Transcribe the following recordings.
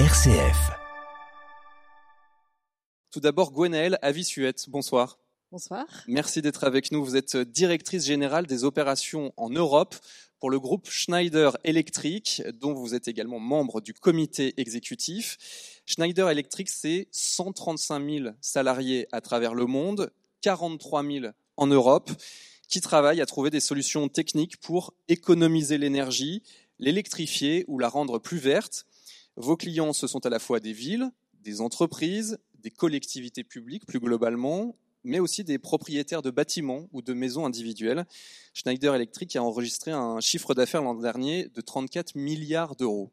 RCF. Tout d'abord, Gwenaëlle Avisuette, bonsoir. Bonsoir. Merci d'être avec nous. Vous êtes directrice générale des opérations en Europe pour le groupe Schneider Electric, dont vous êtes également membre du comité exécutif. Schneider Electric, c'est 135 000 salariés à travers le monde, 43 000 en Europe, qui travaillent à trouver des solutions techniques pour économiser l'énergie, l'électrifier ou la rendre plus verte. Vos clients, ce sont à la fois des villes, des entreprises, des collectivités publiques plus globalement, mais aussi des propriétaires de bâtiments ou de maisons individuelles. Schneider Electric a enregistré un chiffre d'affaires l'an dernier de 34 milliards d'euros.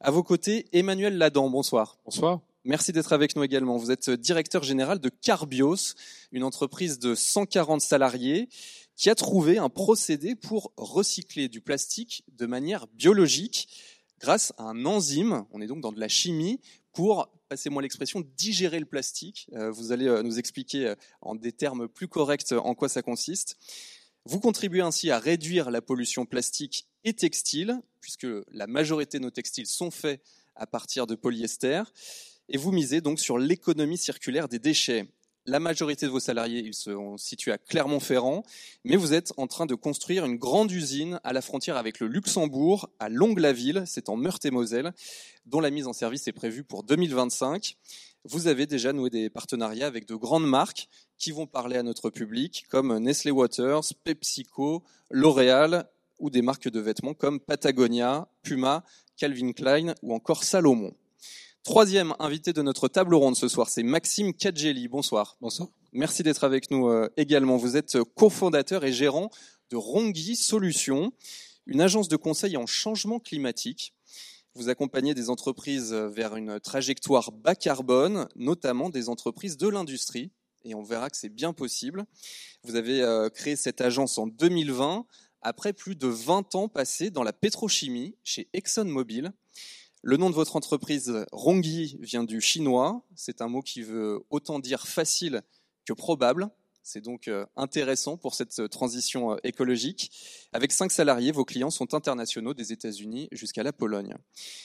À vos côtés, Emmanuel Ladan, bonsoir. Bonsoir. Merci d'être avec nous également. Vous êtes directeur général de Carbios, une entreprise de 140 salariés qui a trouvé un procédé pour recycler du plastique de manière biologique grâce à un enzyme. On est donc dans de la chimie pour, passez-moi l'expression, digérer le plastique. Euh, vous allez euh, nous expliquer euh, en des termes plus corrects en quoi ça consiste. Vous contribuez ainsi à réduire la pollution plastique et textile, puisque la majorité de nos textiles sont faits à partir de polyester, et vous misez donc sur l'économie circulaire des déchets. La majorité de vos salariés, ils sont situés à Clermont-Ferrand, mais vous êtes en train de construire une grande usine à la frontière avec le Luxembourg, à Longue-la-Ville, c'est en Meurthe-et-Moselle, dont la mise en service est prévue pour 2025. Vous avez déjà noué des partenariats avec de grandes marques qui vont parler à notre public, comme Nestlé Waters, PepsiCo, L'Oréal, ou des marques de vêtements comme Patagonia, Puma, Calvin Klein ou encore Salomon. Troisième invité de notre table ronde ce soir, c'est Maxime Kadjeli. Bonsoir. Bonsoir. Merci d'être avec nous euh, également. Vous êtes cofondateur et gérant de Rongi Solutions, une agence de conseil en changement climatique. Vous accompagnez des entreprises vers une trajectoire bas carbone, notamment des entreprises de l'industrie, et on verra que c'est bien possible. Vous avez euh, créé cette agence en 2020, après plus de 20 ans passés dans la pétrochimie chez ExxonMobil. Le nom de votre entreprise, Rongi, vient du chinois. C'est un mot qui veut autant dire facile que probable. C'est donc euh, intéressant pour cette euh, transition euh, écologique. Avec cinq salariés, vos clients sont internationaux des États-Unis jusqu'à la Pologne.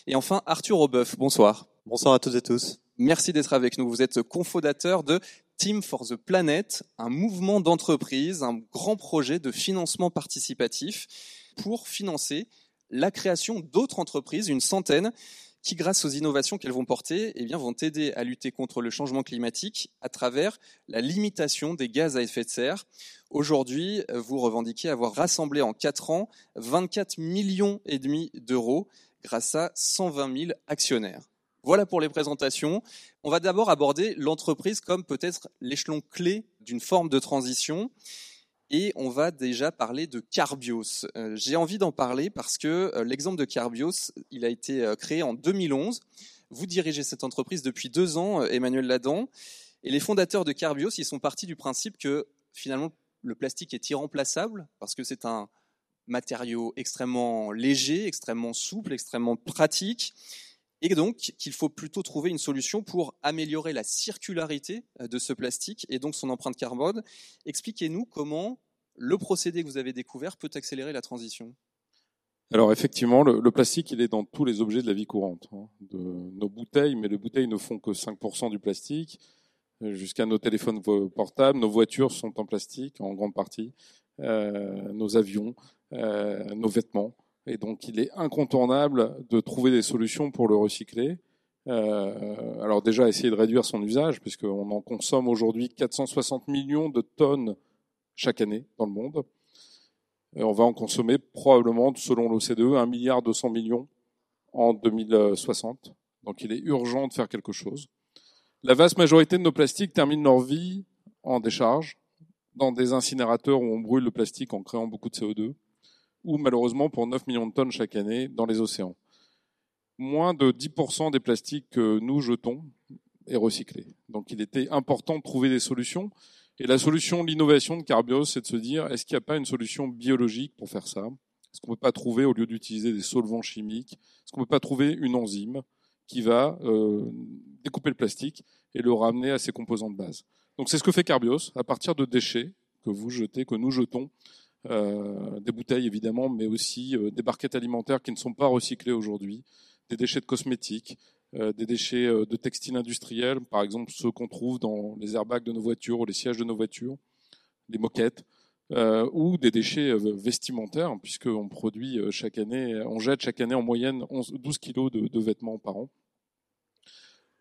Et enfin, Arthur Aubeuf, bonsoir. Bonsoir à toutes et tous. Merci d'être avec nous. Vous êtes cofondateur de Team for the Planet, un mouvement d'entreprise, un grand projet de financement participatif pour financer la création d'autres entreprises, une centaine, qui, grâce aux innovations qu'elles vont porter, eh bien, vont aider à lutter contre le changement climatique à travers la limitation des gaz à effet de serre. Aujourd'hui, vous revendiquez avoir rassemblé en quatre ans 24 millions et demi d'euros grâce à 120 000 actionnaires. Voilà pour les présentations. On va d'abord aborder l'entreprise comme peut-être l'échelon clé d'une forme de transition et on va déjà parler de Carbios. Euh, j'ai envie d'en parler parce que euh, l'exemple de Carbios, il a été euh, créé en 2011. Vous dirigez cette entreprise depuis deux ans, Emmanuel Ladan, et les fondateurs de Carbios, ils sont partis du principe que finalement le plastique est irremplaçable parce que c'est un matériau extrêmement léger, extrêmement souple, extrêmement pratique et donc qu'il faut plutôt trouver une solution pour améliorer la circularité euh, de ce plastique et donc son empreinte carbone. Expliquez-nous comment le procédé que vous avez découvert peut accélérer la transition. Alors effectivement, le, plastique, il est dans tous les objets de la vie courante. Hein, de nos bouteilles, mais les bouteilles ne font que 5% du plastique, euh, jusqu'à nos téléphones portables, nos voitures sont en plastique en grande partie, euh, nos avions, nos vêtements. Et donc, il est incontournable de trouver des solutions pour le recycler. Euh, alors déjà, essayer de réduire son usage, puisqu'on en consomme aujourd'hui 460 millions de tonnes chaque année dans le monde. Et on va en consommer probablement, selon l'OCDE, 1 milliard 200 millions en 2060. Donc il est urgent de faire quelque chose. La vaste majorité de nos plastiques terminent leur vie en décharge, dans des incinérateurs où on brûle le plastique en créant beaucoup de CO2 ou malheureusement pour 9 millions de tonnes chaque année dans les océans. Moins de 10% des plastiques que nous jetons est recyclé. Donc il était important de trouver des solutions. Et la solution, l'innovation de Carbios, c'est de se dire, est-ce qu'il n'y a pas une solution biologique pour faire ça? Est-ce qu'on ne peut pas trouver, au lieu d'utiliser des solvants chimiques, est-ce qu'on ne peut pas trouver une enzyme qui va euh, découper le plastique et le ramener à ses composants de base? Donc c'est ce que fait Carbios, à partir de déchets que vous jetez, que nous jetons, euh, des bouteilles évidemment, mais aussi euh, des barquettes alimentaires qui ne sont pas recyclées aujourd'hui, des déchets de cosmétiques, des déchets de textiles industriels, par exemple ceux qu'on trouve dans les airbags de nos voitures ou les sièges de nos voitures, les moquettes, ou des déchets vestimentaires, puisqu'on produit chaque année, on jette chaque année en moyenne 11, 12 kilos de vêtements par an.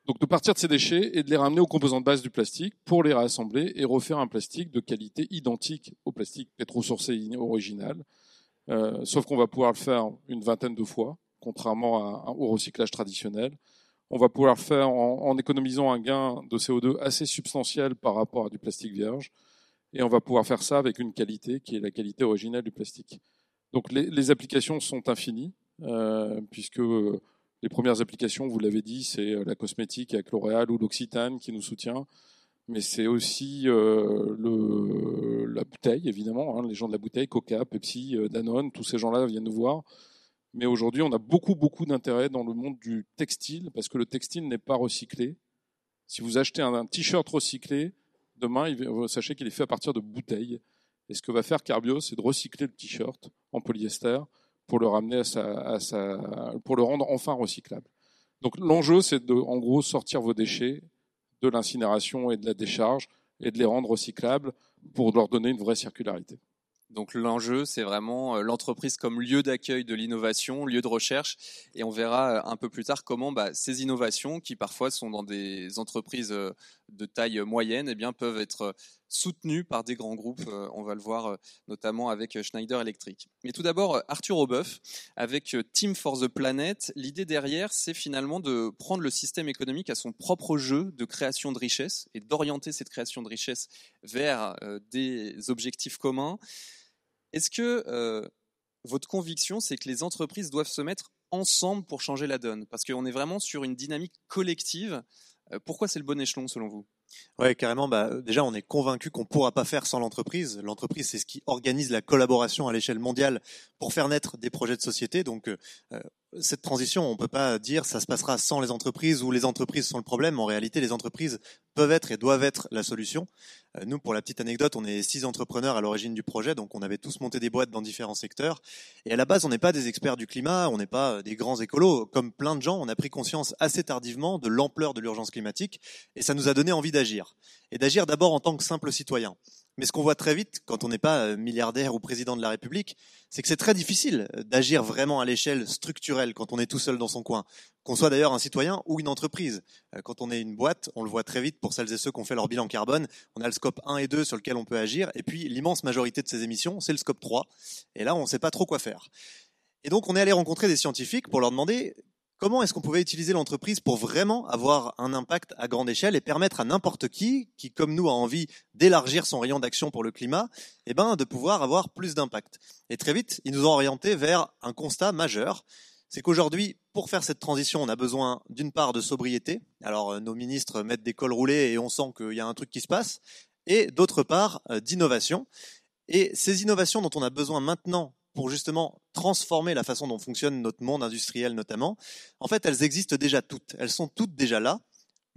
Donc de partir de ces déchets et de les ramener aux composants de base du plastique pour les rassembler et refaire un plastique de qualité identique au plastique pétrosourcé original, euh, sauf qu'on va pouvoir le faire une vingtaine de fois, contrairement au recyclage traditionnel. On va pouvoir le faire en, économisant un gain de CO2 assez substantiel par rapport à du plastique vierge, et on va pouvoir faire ça avec une qualité qui est la qualité originale du plastique. Donc les, les applications sont infinies, euh, puisque les premières applications, vous l'avez dit, c'est euh, la cosmétique avec L'Oréal ou l'Occitane qui nous soutient. Mais c'est aussi euh, la bouteille, évidemment. Hein, les gens de la bouteille, Coca, Pepsi, euh, Danone, tous ces gens-là viennent nous voir. Mais aujourd'hui, on a beaucoup, beaucoup d'intérêt dans le monde du textile parce que le textile n'est pas recyclé. Si vous achetez un, t-shirt recyclé, demain, sachez qu'il est fait à partir de bouteilles. Et ce que va faire Carbio, c'est de recycler le t-shirt en polyester pour le ramener à sa, pour le rendre enfin recyclable. Donc l'enjeu, c'est de, en gros, sortir vos déchets de l'incinération et de la décharge et de les rendre recyclables pour leur donner une vraie circularité. Donc l'enjeu, c'est vraiment euh, l'entreprise comme lieu d'accueil de l'innovation, lieu de recherche, et on verra euh, un peu plus tard comment bah, ces innovations, qui parfois sont dans des entreprises euh, de taille moyenne, eh bien, peuvent être soutenues par des grands groupes. On va le voir notamment avec Schneider Electric. Mais tout d'abord, Arthur Aubeuf, avec Team for the Planet, l'idée derrière, c'est finalement de prendre le système économique à son propre jeu de création de richesse et d'orienter cette création de richesse vers des objectifs communs. Est-ce que euh, votre conviction, c'est que les entreprises doivent se mettre ensemble pour changer la donne? Parce qu'on est vraiment sur une dynamique collective. Euh, pourquoi c'est le bon échelon selon vous? Ouais, carrément. Bah, déjà, on est convaincu qu'on ne pourra pas faire sans l'entreprise. L'entreprise, c'est ce qui organise la collaboration à l'échelle mondiale pour faire naître des projets de société. Donc, euh, cette transition, on ne peut pas dire ça se passera sans les entreprises ou les entreprises sont le problème. En réalité, les entreprises peuvent être et doivent être la solution. Euh, nous, pour la petite anecdote, on est six entrepreneurs à l'origine du projet, donc on avait tous monté des boîtes dans différents secteurs. Et à la base, on n'est pas des experts du climat, on n'est pas euh, des grands écolos. Comme plein de gens, on a pris conscience assez tardivement de l'ampleur de l'urgence climatique et ça nous a donné envie d'agir. Et d'agir d'abord en tant que simple citoyen. Mais ce qu'on voit très vite quand on n'est pas euh, milliardaire ou président de la République, c'est que c'est très difficile euh, d'agir vraiment à l'échelle structurelle quand on est tout seul dans son coin, qu'on soit d'ailleurs un citoyen ou une entreprise. Euh, quand on est une boîte, on le voit très vite pour celles et ceux qui ont fait leur bilan carbone, on a le scope 1 et 2 sur lequel on peut agir, et puis l'immense majorité de ces émissions, c'est le scope 3, et là on ne sait pas trop quoi faire. Et donc on est allé rencontrer des scientifiques pour leur demander Comment est-ce qu'on pouvait utiliser l'entreprise pour vraiment avoir un impact à grande échelle et permettre à n'importe qui, qui comme nous a envie d'élargir son rayon d'action pour le climat, eh ben, de pouvoir avoir plus d'impact? Et très vite, ils nous ont orientés vers un constat majeur, c'est qu'aujourd'hui, pour faire cette transition, on a besoin d'une part de sobriété. Alors euh, nos ministres mettent des cols roulés et on sent qu'il y a un truc qui se passe. Et d'autre part, euh, d'innovation. Et ces innovations dont on a besoin maintenant pour justement transformer la façon dont fonctionne notre monde industriel notamment, en fait, elles existent déjà toutes. Elles sont toutes déjà là.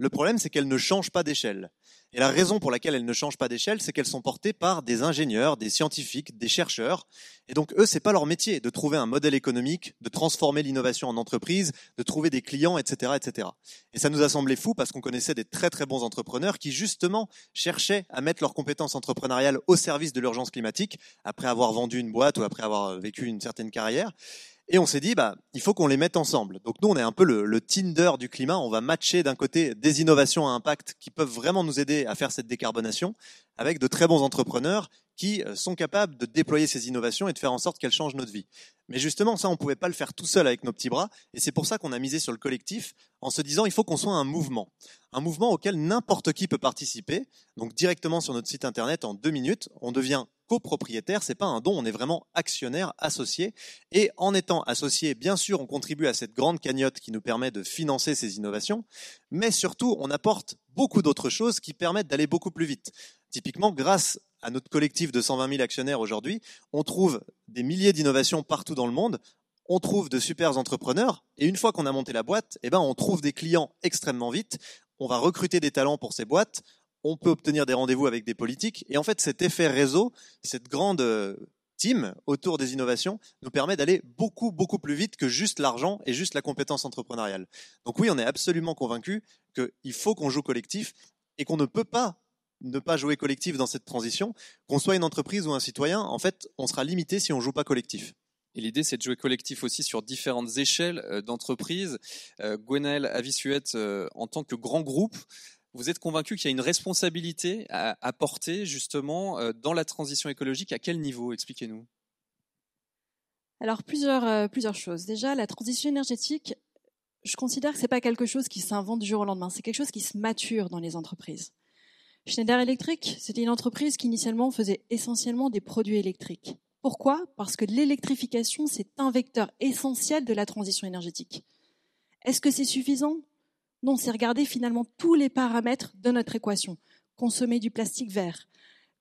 Le problème, c'est qu'elles ne changent pas d'échelle. Et la raison pour laquelle elles ne changent pas d'échelle, c'est qu'elles sont portées par des ingénieurs, des scientifiques, des chercheurs. Et donc, eux, c'est pas leur métier de trouver un modèle économique, de transformer l'innovation en entreprise, de trouver des clients, etc., etc. Et ça nous a semblé fou parce qu'on connaissait des très très bons entrepreneurs qui, justement, cherchaient à mettre leurs compétences entrepreneuriales au service de l'urgence climatique après avoir vendu une boîte ou après avoir vécu une certaine carrière. Et on s'est dit, bah, il faut qu'on les mette ensemble. Donc nous, on est un peu le, Tinder du climat. On va matcher d'un côté des innovations à impact qui peuvent vraiment nous aider à faire cette décarbonation, avec de très bons entrepreneurs qui euh, sont capables de déployer ces innovations et de faire en sorte qu'elles changent notre vie. Mais justement, ça, on ne pouvait pas le faire tout seul avec nos petits bras, et c'est pour ça qu'on a misé sur le collectif, en se disant, il faut qu'on soit un mouvement. Un mouvement auquel n'importe qui peut participer. Donc directement sur notre site internet, en deux minutes, on devient copropriétaire, c'est pas un don, on est vraiment actionnaire associé. Et en étant associé, bien sûr, on contribue à cette grande cagnotte qui nous permet de financer ces innovations, mais surtout, on apporte beaucoup d'autres choses qui permettent d'aller beaucoup plus vite. Typiquement, grâce à notre collectif de 120 000 actionnaires aujourd'hui, on trouve des milliers d'innovations partout dans le monde. On trouve de super entrepreneurs et une fois qu'on a monté la boîte, eh ben on trouve des clients extrêmement vite. On va recruter des talents pour ces boîtes on peut obtenir des rendez-vous avec des politiques. Et en fait, cet effet réseau, cette grande euh, team autour des innovations nous permet d'aller beaucoup, beaucoup plus vite que juste l'argent et juste la compétence entrepreneuriale. Donc oui, on est absolument convaincu qu'il faut qu'on joue collectif et qu'on ne peut pas ne pas jouer collectif dans cette transition, qu'on soit une entreprise ou un citoyen, en fait, on sera limité si on joue pas collectif. Et l'idée, c'est de jouer collectif aussi sur différentes échelles euh, d'entreprise. Euh, Gwenaël Avisuette, euh, en tant que grand groupe, vous êtes convaincu qu'il y a une responsabilité à, porter justement euh, dans la transition écologique. À quel niveau Expliquez-nous? Alors plusieurs, plusieurs choses. Déjà, la transition énergétique, je considère que ce n'est pas quelque chose qui s'invente du jour au lendemain. C'est quelque chose qui se mature dans les entreprises. Schneider Electric, c'était une entreprise qui initialement faisait essentiellement des produits électriques. Pourquoi? Parce que l'électrification, c'est un vecteur essentiel de la transition énergétique. Est-ce que c'est suffisant? Non, c'est regarder finalement tous les paramètres de notre équation. Consommer du plastique vert,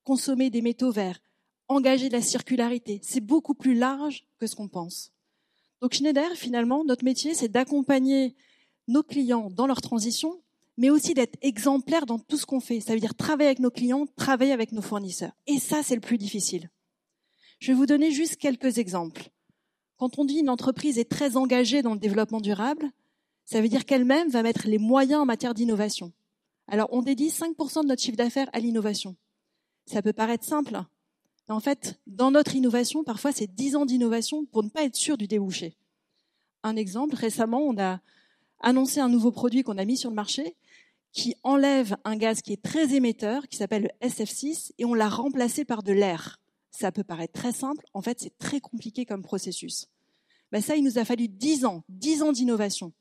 consommer des métaux verts, engager de la circularité. C'est beaucoup plus large que ce qu'on pense. Donc Schneider, finalement, notre métier, c'est d'accompagner nos clients dans leur transition, mais aussi d'être exemplaire dans tout ce qu'on fait. Ça veut dire travailler avec nos clients, travailler avec nos fournisseurs. Et ça, c'est le plus difficile. Je vais vous donner juste quelques exemples. Quand on dit une entreprise est très engagée dans le développement durable, ça veut dire qu'elle-même va mettre les moyens en matière d'innovation. Alors, on dédie 5% de notre chiffre d'affaires à l'innovation. Ça peut paraître simple, mais en fait, dans notre innovation, parfois, c'est 10 ans d'innovation pour ne pas être sûr du débouché. Un exemple, récemment, on a annoncé un nouveau produit qu'on a mis sur le marché qui enlève un gaz qui est très émetteur, qui s'appelle le SF6, et on l'a remplacé par de l'air ça peut paraître très simple, en fait c'est très compliqué comme processus. Ben ça, il nous a fallu dix ans, dix ans d'innovation.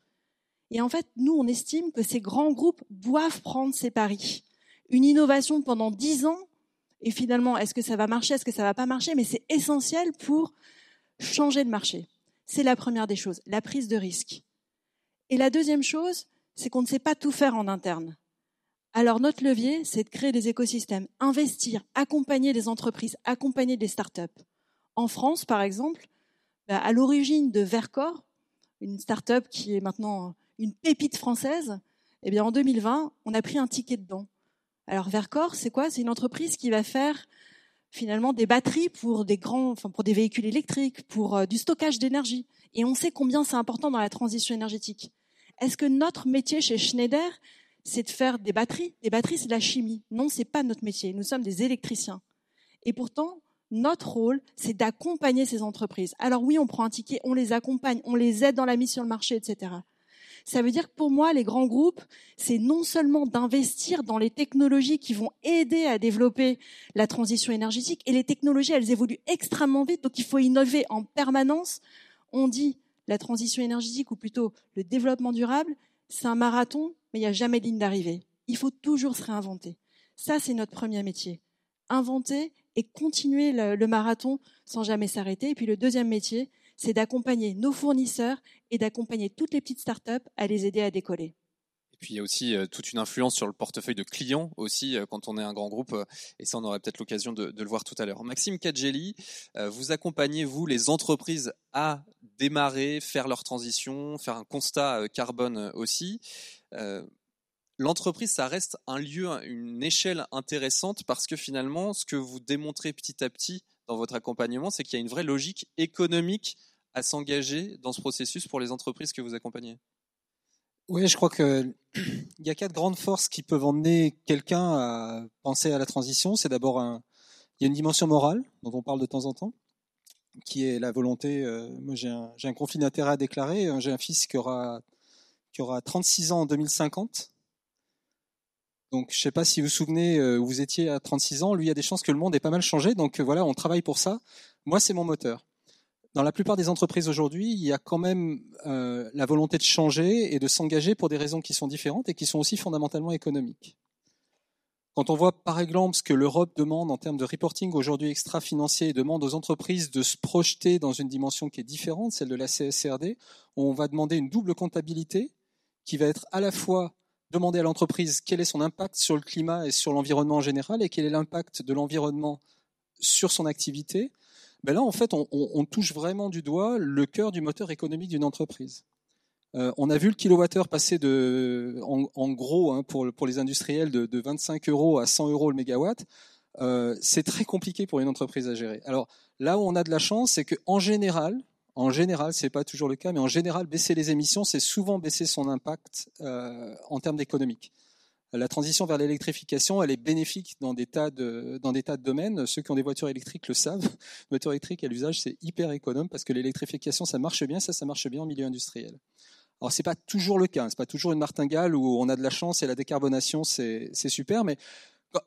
Et en fait, nous, on estime que ces grands groupes doivent prendre ces paris. Une innovation pendant dix ans, et finalement, est-ce que ça va marcher, est-ce que ça va pas marcher, mais c'est essentiel pour changer le marché. C'est la première des choses, la prise de risque. Et la deuxième chose, c'est qu'on ne sait pas tout faire en interne. Alors notre levier, c'est de créer des écosystèmes, investir, accompagner des entreprises, accompagner des startups. En France, par exemple, bah, à l'origine de Vercor, une startup qui est maintenant une pépite française, eh bien en 2020, on a pris un ticket dedans. Alors Vercor, c'est quoi? C'est une entreprise qui va faire finalement des batteries pour des grands, enfin pour des véhicules électriques, pour euh, du stockage d'énergie. Et on sait combien c'est important dans la transition énergétique. Est-ce que notre métier chez Schneider, c'est de faire des batteries? Des batteries, c'est de la chimie. Non, c'est pas notre métier. Nous sommes des électriciens. Et pourtant, notre rôle, c'est d'accompagner ces entreprises. Alors oui, on prend un ticket, on les accompagne, on les aide dans la mise sur le marché, etc. Ça veut dire que pour moi, les grands groupes, c'est non seulement d'investir dans les technologies qui vont aider à développer la transition énergétique, et les technologies, elles évoluent extrêmement vite, donc il faut innover en permanence. On dit la transition énergétique, ou plutôt le développement durable, c'est un marathon, mais il n'y a jamais de ligne d'arrivée. Il faut toujours se réinventer. Ça, c'est notre premier métier. Inventer et continuer le, marathon sans jamais s'arrêter. Et puis le deuxième métier, c'est d'accompagner nos fournisseurs et d'accompagner toutes les petites startups à les aider à décoller. Et puis il y a aussi euh, toute une influence sur le portefeuille de clients aussi euh, quand on est un grand groupe, euh, et ça on aurait peut-être l'occasion de, le voir tout à l'heure. Maxime Kadjeli, vous accompagnez vous les entreprises à démarrer, faire leur transition, faire un constat carbone aussi. L'entreprise, ça reste un lieu, une échelle intéressante parce que finalement, ce que vous démontrez petit à petit dans votre accompagnement, c'est qu'il y a une vraie logique économique à s'engager dans ce processus pour les entreprises que vous accompagnez? Oui, je crois qu'il y a quatre grandes forces qui peuvent emmener quelqu'un à penser à la transition. C'est d'abord un, il y a une dimension morale dont on parle de temps en temps, qui est la volonté. Euh, moi, j'ai un, un, conflit d'intérêt à déclarer. Euh, j'ai un fils qui aura qui aura 36 ans en 2050. Donc, je ne sais pas si vous vous souvenez, euh, où vous étiez à 36 ans. Lui, il y a des chances que le monde ait pas mal changé. Donc, voilà, on travaille pour ça. Moi, c'est mon moteur dans la plupart des entreprises aujourd'hui, il y a quand même euh, la volonté de changer et de s'engager pour des raisons qui sont différentes et qui sont aussi fondamentalement économiques. Quand on voit par exemple ce que l'Europe demande en termes de reporting aujourd'hui extra-financier et demande aux entreprises de se projeter dans une dimension qui est différente, celle de la CSRD, on va demander une double comptabilité qui va être à la fois demander à l'entreprise quel est son impact sur le climat et sur l'environnement en général et quel est l'impact de l'environnement sur son activité, ben là, en fait, on, touche vraiment du doigt le cœur du moteur économique d'une entreprise. Euh, on a vu le kilowattheure passer de, en, gros, hein, pour, les industriels, de, 25 euros à 100 euros le mégawatt. euh, c'est très compliqué pour une entreprise à gérer. Alors là où on a de la chance, c'est qu'en général, en général, c'est pas toujours le cas, mais en général, baisser les émissions, c'est souvent baisser son impact euh, en termes d'économique. La transition vers l'électrification, elle est bénéfique dans des tas de dans des tas de domaines. Ceux qui ont des voitures électriques le savent. Une voiture électrique à l'usage, c'est hyper économe parce que l'électrification, ça marche bien, ça, ça marche bien en milieu industriel. Alors c'est pas toujours le cas, c'est pas toujours une martingale où on a de la chance et la décarbonation c'est super, mais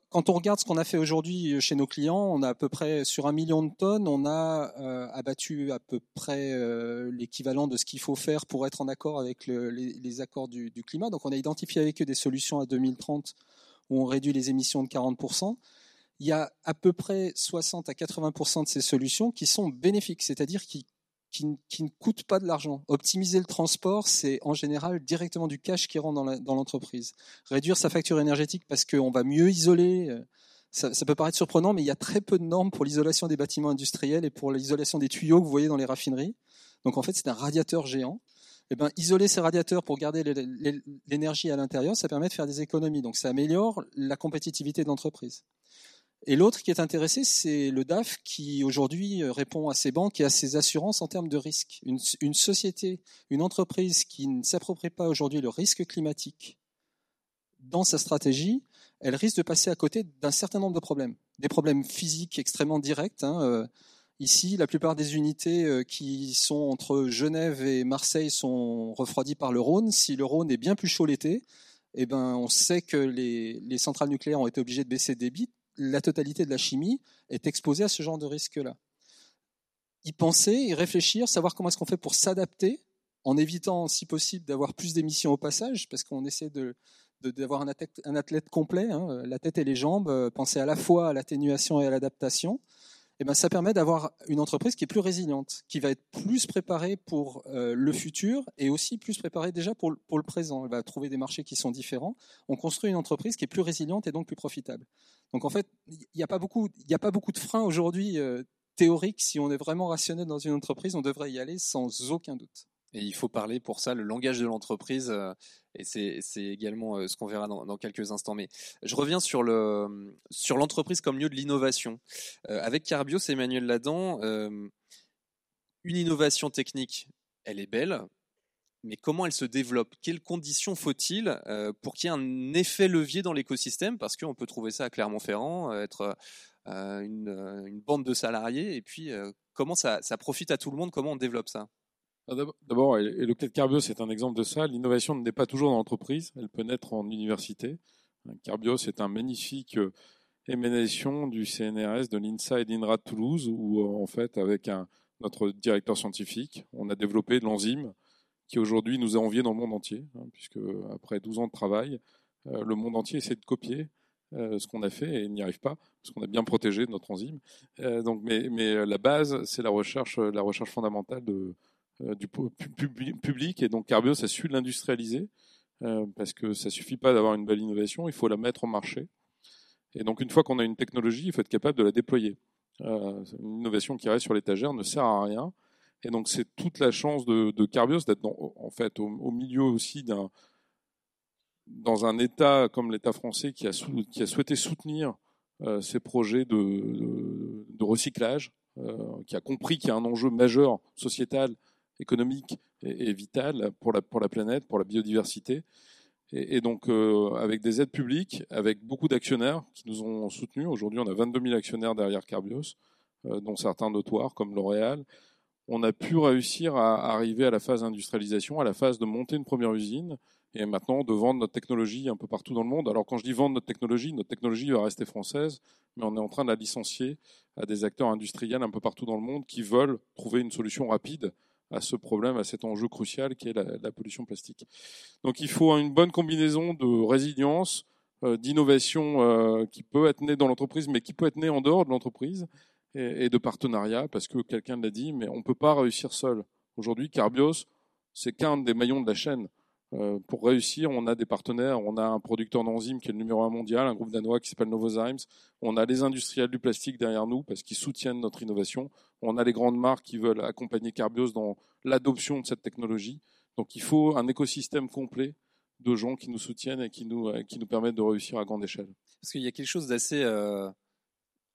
quand on regarde ce qu'on a fait aujourd'hui chez nos clients, on a à peu près sur un million de tonnes, on a euh, abattu à peu près euh, l'équivalent de ce qu'il faut faire pour être en accord avec le, les, les, accords du, du, climat. Donc on a identifié avec eux des solutions à 2030 où on réduit les émissions de 40%. Il y a à peu près 60 à 80% de ces solutions qui sont bénéfiques, c'est-à-dire qui qui, qui, ne coûte pas de l'argent. Optimiser le transport, c'est en général directement du cash qui rentre dans l'entreprise. Réduire sa facture énergétique parce qu'on va mieux isoler, euh, ça, ça, peut paraître surprenant, mais il y a très peu de normes pour l'isolation des bâtiments industriels et pour l'isolation des tuyaux que vous voyez dans les raffineries. Donc en fait, c'est un radiateur géant. Eh ben, isoler ces radiateurs pour garder l'énergie à l'intérieur, ça permet de faire des économies. Donc ça améliore la compétitivité de l'entreprise. Et l'autre qui est intéressé, c'est le DAF qui aujourd'hui euh, répond à ses banques et à ses assurances en termes de risque. Une, société, une entreprise qui ne s'approprie pas aujourd'hui le risque climatique dans sa stratégie, elle risque de passer à côté d'un certain nombre de problèmes. Des problèmes physiques extrêmement directs. Hein. Euh, ici, la plupart des unités euh, qui sont entre Genève et Marseille sont refroidies par le Rhône. Si le Rhône est bien plus chaud l'été, eh ben, on sait que les, les centrales nucléaires ont été obligées de baisser de débit la totalité de la chimie est exposée à ce genre de risque-là. Y penser, y réfléchir, savoir comment est-ce qu'on fait pour s'adapter, en évitant, si possible, d'avoir plus d'émissions au passage, parce qu'on essaie de, d'avoir un athlète, complet, hein, la tête et les jambes, euh, penser à la fois à l'atténuation et à l'adaptation. Eh ben, ça permet d'avoir une entreprise qui est plus résiliente, qui va être plus préparée pour euh, le futur et aussi plus préparée déjà pour, le présent. Elle va trouver des marchés qui sont différents. On construit une entreprise qui est plus résiliente et donc plus profitable. Donc en fait, il n'y a pas beaucoup, il n'y a pas beaucoup de freins aujourd'hui euh, théoriques. Si on est vraiment rationnel dans une entreprise, on devrait y aller sans aucun doute. Et il faut parler pour ça le langage de l'entreprise, euh, et c'est également euh, ce qu'on verra dans, quelques instants. Mais je reviens sur le sur l'entreprise comme lieu de l'innovation. Euh, avec Carbios, Emmanuel Ladan, une innovation technique, elle est belle, mais comment elle se développe? Quelles conditions faut-il pour qu'il y ait un effet levier dans l'écosystème? Parce qu'on peut trouver ça à Clermont-Ferrand, être une, une, bande de salariés, et puis comment ça, ça profite à tout le monde? Comment on développe ça? D'abord, et le de Carbios est un exemple de ça. L'innovation ne naît pas toujours dans l'entreprise, elle peut naître en université. Carbios est un magnifique euh, émanation du CNRS, de l'INSA et d'INRA de Toulouse, où euh, en fait, avec notre directeur scientifique, on a développé de l'enzyme qui aujourd'hui nous a envié dans le monde entier, hein, puisque après 12 ans de travail, euh, le monde entier essaie de copier ce qu'on a fait et n'y arrive pas parce qu'on a bien protégé notre enzyme. donc, mais, mais la base, c'est la recherche, la recherche fondamentale de, euh, du public. Et donc Carbios a su l'industrialiser euh, parce que ça suffit pas d'avoir une belle innovation, il faut la mettre au marché. Et donc une fois qu'on a une technologie, il faut être capable de la déployer. Euh, une innovation qui reste sur l'étagère ne sert à rien. Et donc c'est toute la chance de, de Carbios d'être en fait au, milieu aussi d'un dans un État comme l'État français qui a, souhaité soutenir euh, ces projets de, recyclage, qui a compris qu'il y a un enjeu majeur sociétal économique et, et vitale pour la, planète, pour la biodiversité. Et, et donc, euh, avec des aides publiques, avec beaucoup d'actionnaires qui nous ont soutenus. Aujourd'hui, on a 22 000 actionnaires derrière Carbios, euh, dont certains notoires comme L'Oréal. On a pu réussir à arriver à la phase d'industrialisation, à la phase de monter une première usine, et maintenant de vendre notre technologie un peu partout dans le monde. Alors quand je dis vendre notre technologie, notre technologie va rester française, mais on est en train de la licencier à des acteurs industriels un peu partout dans le monde qui veulent trouver une solution rapide à ce problème, à cet enjeu crucial qui est la, pollution plastique. Donc il faut une bonne combinaison de résilience, euh, d'innovation euh, qui peut être née dans l'entreprise, mais qui peut être née en dehors de l'entreprise, et, et, de partenariat, parce que quelqu'un l'a dit, mais on ne peut pas réussir seul. Aujourd'hui, Carbios, c'est qu'un des maillons de la chaîne. Euh, pour réussir, on a des partenaires, on a un producteur d'enzymes qui est le numéro un mondial, un groupe danois qui s'appelle Novozymes, on a les industriels du plastique derrière nous parce qu'ils soutiennent notre innovation, on a les grandes marques qui veulent accompagner Carbios dans l'adoption de cette technologie. Donc il faut un écosystème complet de gens qui nous soutiennent et qui nous, euh, qui nous permettent de réussir à grande échelle. Parce qu'il y a quelque chose d'assez euh,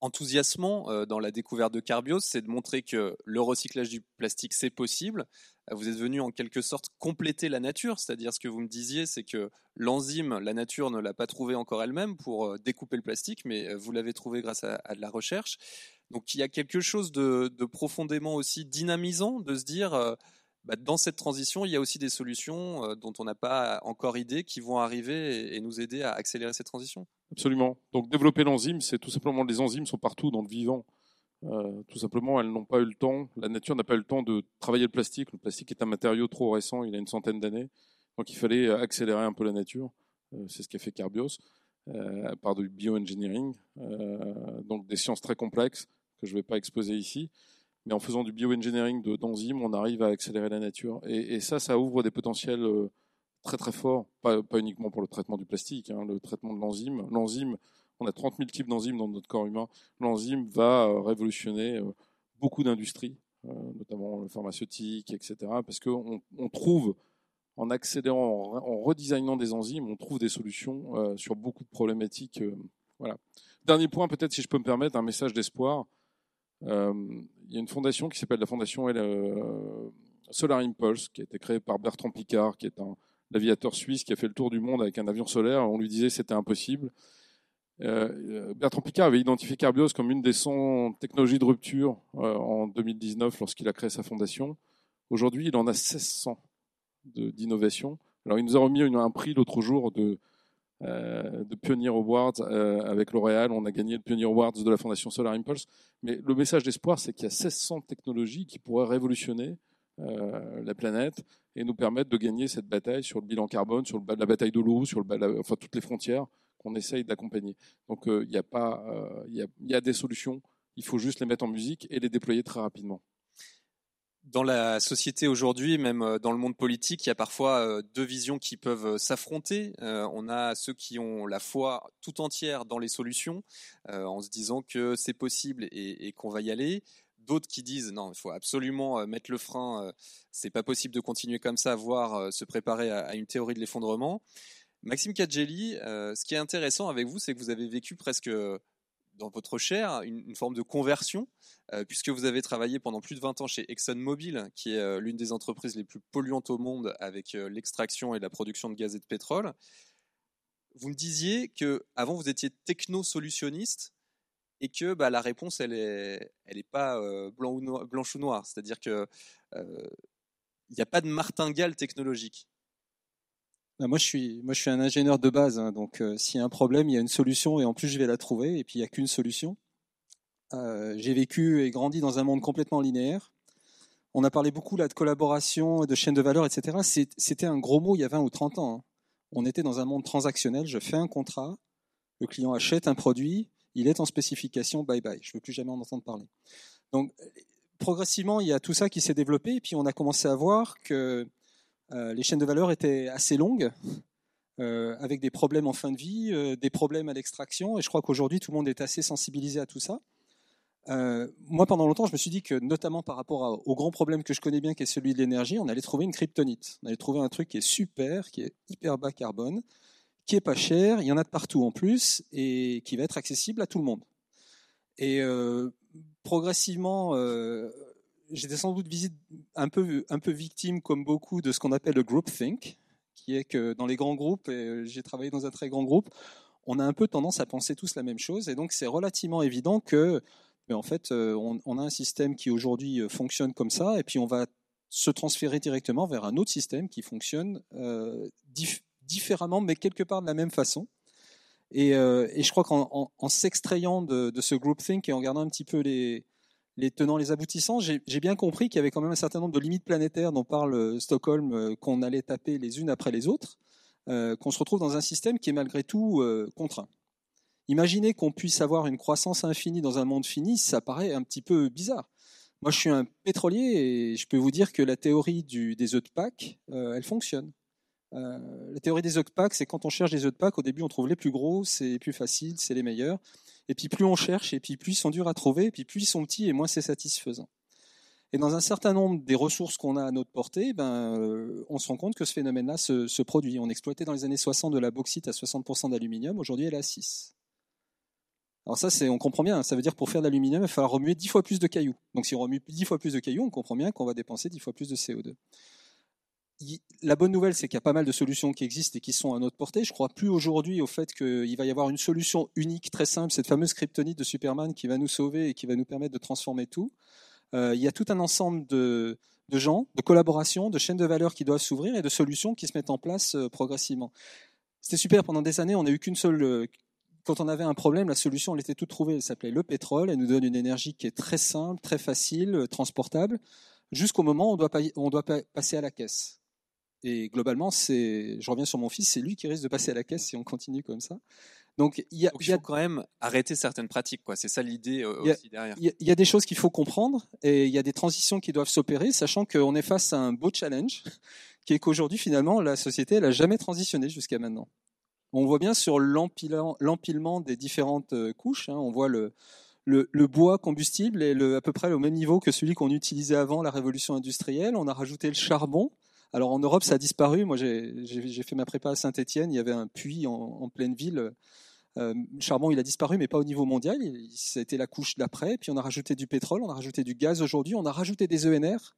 enthousiasmant euh, dans la découverte de Carbios, c'est de montrer que le recyclage du plastique, c'est possible. Euh, vous êtes venu en quelque sorte compléter la nature, c'est-à-dire ce que vous me disiez, c'est que l'enzyme, la nature ne l'a pas trouvé encore elle-même pour euh, découper le plastique, mais vous l'avez trouvé grâce à, de la recherche. Donc il y a quelque chose de, profondément aussi dynamisant de se dire, bah, dans cette transition, il y a aussi des solutions dont on n'a pas encore idée qui vont arriver et nous aider à accélérer cette transition. Absolument. Donc développer l'enzyme, c'est tout simplement les enzymes sont partout dans le vivant. Euh, tout simplement, elles n'ont pas eu le temps, la nature n'a pas eu le temps de travailler le plastique. Le plastique est un matériau trop récent, il a une centaine d'années. Donc il fallait accélérer un peu la nature. Euh, c'est ce qu'a fait Carbios euh, par du bioengineering, euh, donc des sciences très complexes que je ne vais pas exposer ici. Mais en faisant du bioengineering d'enzymes, on arrive à accélérer la nature. Et, ça, ça ouvre des potentiels euh, très très fort, pas, uniquement pour le traitement du plastique, hein, le traitement de l'enzyme. L'enzyme, on a 30 000 types d'enzymes dans notre corps humain. L'enzyme va euh, révolutionner euh, beaucoup d'industries, notamment le pharmaceutique, etc. Parce qu'on on trouve, en accélérant, en, redesignant des enzymes, on trouve des solutions sur beaucoup de problématiques. voilà. Dernier point, peut-être si je peux me permettre, un message d'espoir. Il y a une fondation qui s'appelle la fondation Solar Impulse, qui a été créée par Bertrand Picard, qui est un, l'aviateur suisse qui a fait le tour du monde avec un avion solaire. On lui disait que c'était impossible. Euh, Bertrand Picard avait identifié Carbios comme une des 100 technologies de rupture euh, en 2019 lorsqu'il a créé sa fondation. Aujourd'hui, il en a 1600 d'innovation. Alors, il nous a remis un prix l'autre jour de, euh, de Pioneer Awards avec L'Oréal. On a gagné le Pioneer Awards de la fondation Solar Impulse. Mais le message d'espoir, c'est qu'il y a 1600 technologies qui pourraient révolutionner la planète et nous permettre de gagner cette bataille sur le bilan carbone, sur la bataille de l'eau, sur enfin, toutes les frontières qu'on essaye d'accompagner. Donc euh, il y, euh, y, a des solutions, il faut juste les mettre en musique et les déployer très rapidement. Dans la société aujourd'hui, même euh, dans le monde politique, il y a parfois deux visions qui peuvent s'affronter. On a ceux qui ont la foi tout entière dans les solutions, en se disant que c'est possible et qu'on va y aller d'autres qui disent non, il faut absolument euh, mettre le frein, euh, c'est pas possible de continuer comme ça, voire euh, se préparer à, une théorie de l'effondrement. Maxime Cadjelli, ce qui est intéressant avec vous, c'est que vous avez vécu presque dans votre chair une, forme de conversion, puisque vous avez travaillé pendant plus de 20 ans chez ExxonMobil, qui est l'une des entreprises les plus polluantes au monde avec l'extraction et la production de gaz et de pétrole. Vous me disiez que avant vous étiez techno-solutionniste et que bah, la réponse, elle n'est elle est pas euh, blanche ou noire. C'est-à-dire qu'il euh, n'y a pas de martingale technologique. Bah, moi, je suis, moi, je suis un ingénieur de base, hein, donc euh, s'il y a un problème, il y a une solution, et en plus, je vais la trouver, et puis il n'y a qu'une solution. J'ai vécu et grandi dans un monde complètement linéaire. On a parlé beaucoup là de collaboration, de chaîne de valeur, etc. C'était un gros mot il y a 20 ou 30 ans. Hein. On était dans un monde transactionnel. Je fais un contrat, le client achète un produit, il est en spécification, bye bye, je ne veux plus jamais en entendre parler. Donc, progressivement, il y a tout ça qui s'est développé, et puis on a commencé à voir que euh, les chaînes de valeur étaient assez longues, euh, avec des problèmes en fin de vie, euh, des problèmes à l'extraction, et je crois qu'aujourd'hui, tout le monde est assez sensibilisé à tout ça. moi, pendant longtemps, je me suis dit que, notamment par rapport au grand problème que je connais bien, qui est celui de l'énergie, on allait trouver une kryptonite. On allait trouver un truc qui est super, qui est hyper bas carbone, qui est pas cher, il y en a de partout en plus, et qui va être accessible à tout le monde. Et euh, progressivement, euh, j'étais sans doute visite, un, peu, un peu victime, comme beaucoup, de ce qu'on appelle le groupthink, qui est que dans les grands groupes, et j'ai travaillé dans un très grand groupe, on a un peu tendance à penser tous la même chose, et donc c'est relativement évident que, mais en fait, euh, on, a un système qui aujourd'hui fonctionne comme ça, et puis on va se transférer directement vers un autre système qui fonctionne euh, différemment, mais quelque part de la même façon. Et, euh, je crois qu'en s'extrayant de, ce groupthink et en regardant un petit peu les, les tenants, les aboutissants, j'ai bien compris qu'il y avait quand même un certain nombre de limites planétaires dont parle euh, Stockholm, euh, qu'on allait taper les unes après les autres, qu'on se retrouve dans un système qui est malgré tout contraint. Imaginez qu'on puisse avoir une croissance infinie dans un monde fini, ça paraît un petit peu bizarre. Moi, je suis un pétrolier et je peux vous dire que la théorie des œufs de Pâques, elle fonctionne. Euh, la théorie des œufs de Pâques, c'est quand on cherche des œufs de Pâques, au début on trouve les plus gros, c'est les plus faciles, c'est les meilleurs. Et puis plus on cherche, et puis plus ils sont durs à trouver, et puis plus ils sont petits, et moins c'est satisfaisant. Et dans un certain nombre des ressources qu'on a à notre portée, ben, euh, on se rend compte que ce phénomène-là se, produit. On exploitait dans les années 60 de la bauxite à 60% d'aluminium, aujourd'hui elle est à 6. Alors ça, on comprend bien. Ça veut dire pour faire de l'aluminium, il va falloir remuer 10 fois plus de cailloux. Donc si on remue 10 fois plus de cailloux, on comprend bien qu'on va dépenser 10 fois plus de CO2. La bonne nouvelle, c'est qu'il y a pas mal de solutions qui existent et qui sont à notre portée. Je crois plus aujourd'hui au fait qu'il va y avoir une solution unique, très simple, cette fameuse kryptonite de Superman qui va nous sauver et qui va nous permettre de transformer tout. Euh, il y a tout un ensemble de, gens, de collaborations, de chaînes de valeur qui doivent s'ouvrir et de solutions qui se mettent en place euh, progressivement. C'était super pendant des années, on n'a eu qu'une seule. Euh, quand on avait un problème, la solution, elle était toute trouvée. Elle s'appelait le pétrole. Elle nous donne une énergie qui est très simple, très facile, transportable, jusqu'au moment où on doit passer à la caisse. Et globalement, c'est, je reviens sur mon fils, c'est lui qui risque de passer à la caisse si on continue comme ça. Donc il y a, faut quand même arrêter certaines pratiques, quoi. C'est ça l'idée aussi derrière. Il y, a des choses qu'il faut comprendre et il y a des transitions qui doivent s'opérer, sachant qu'on est face à un beau challenge, qui est qu'aujourd'hui finalement la société elle a jamais transitionné jusqu'à maintenant. On voit bien sur l'empilement des différentes euh, couches. Hein, on voit le, le, le, bois combustible est le, à peu près au même niveau que celui qu'on utilisait avant la révolution industrielle. On a rajouté le charbon. Alors en Europe, ça a disparu. Moi, j'ai fait ma prépa à Saint-Étienne. Il y avait un puits en, pleine ville euh, charbon, il a disparu, mais pas au niveau mondial. Ça a été la couche d'après. Puis on a rajouté du pétrole, on a rajouté du gaz aujourd'hui, on a rajouté des ENR.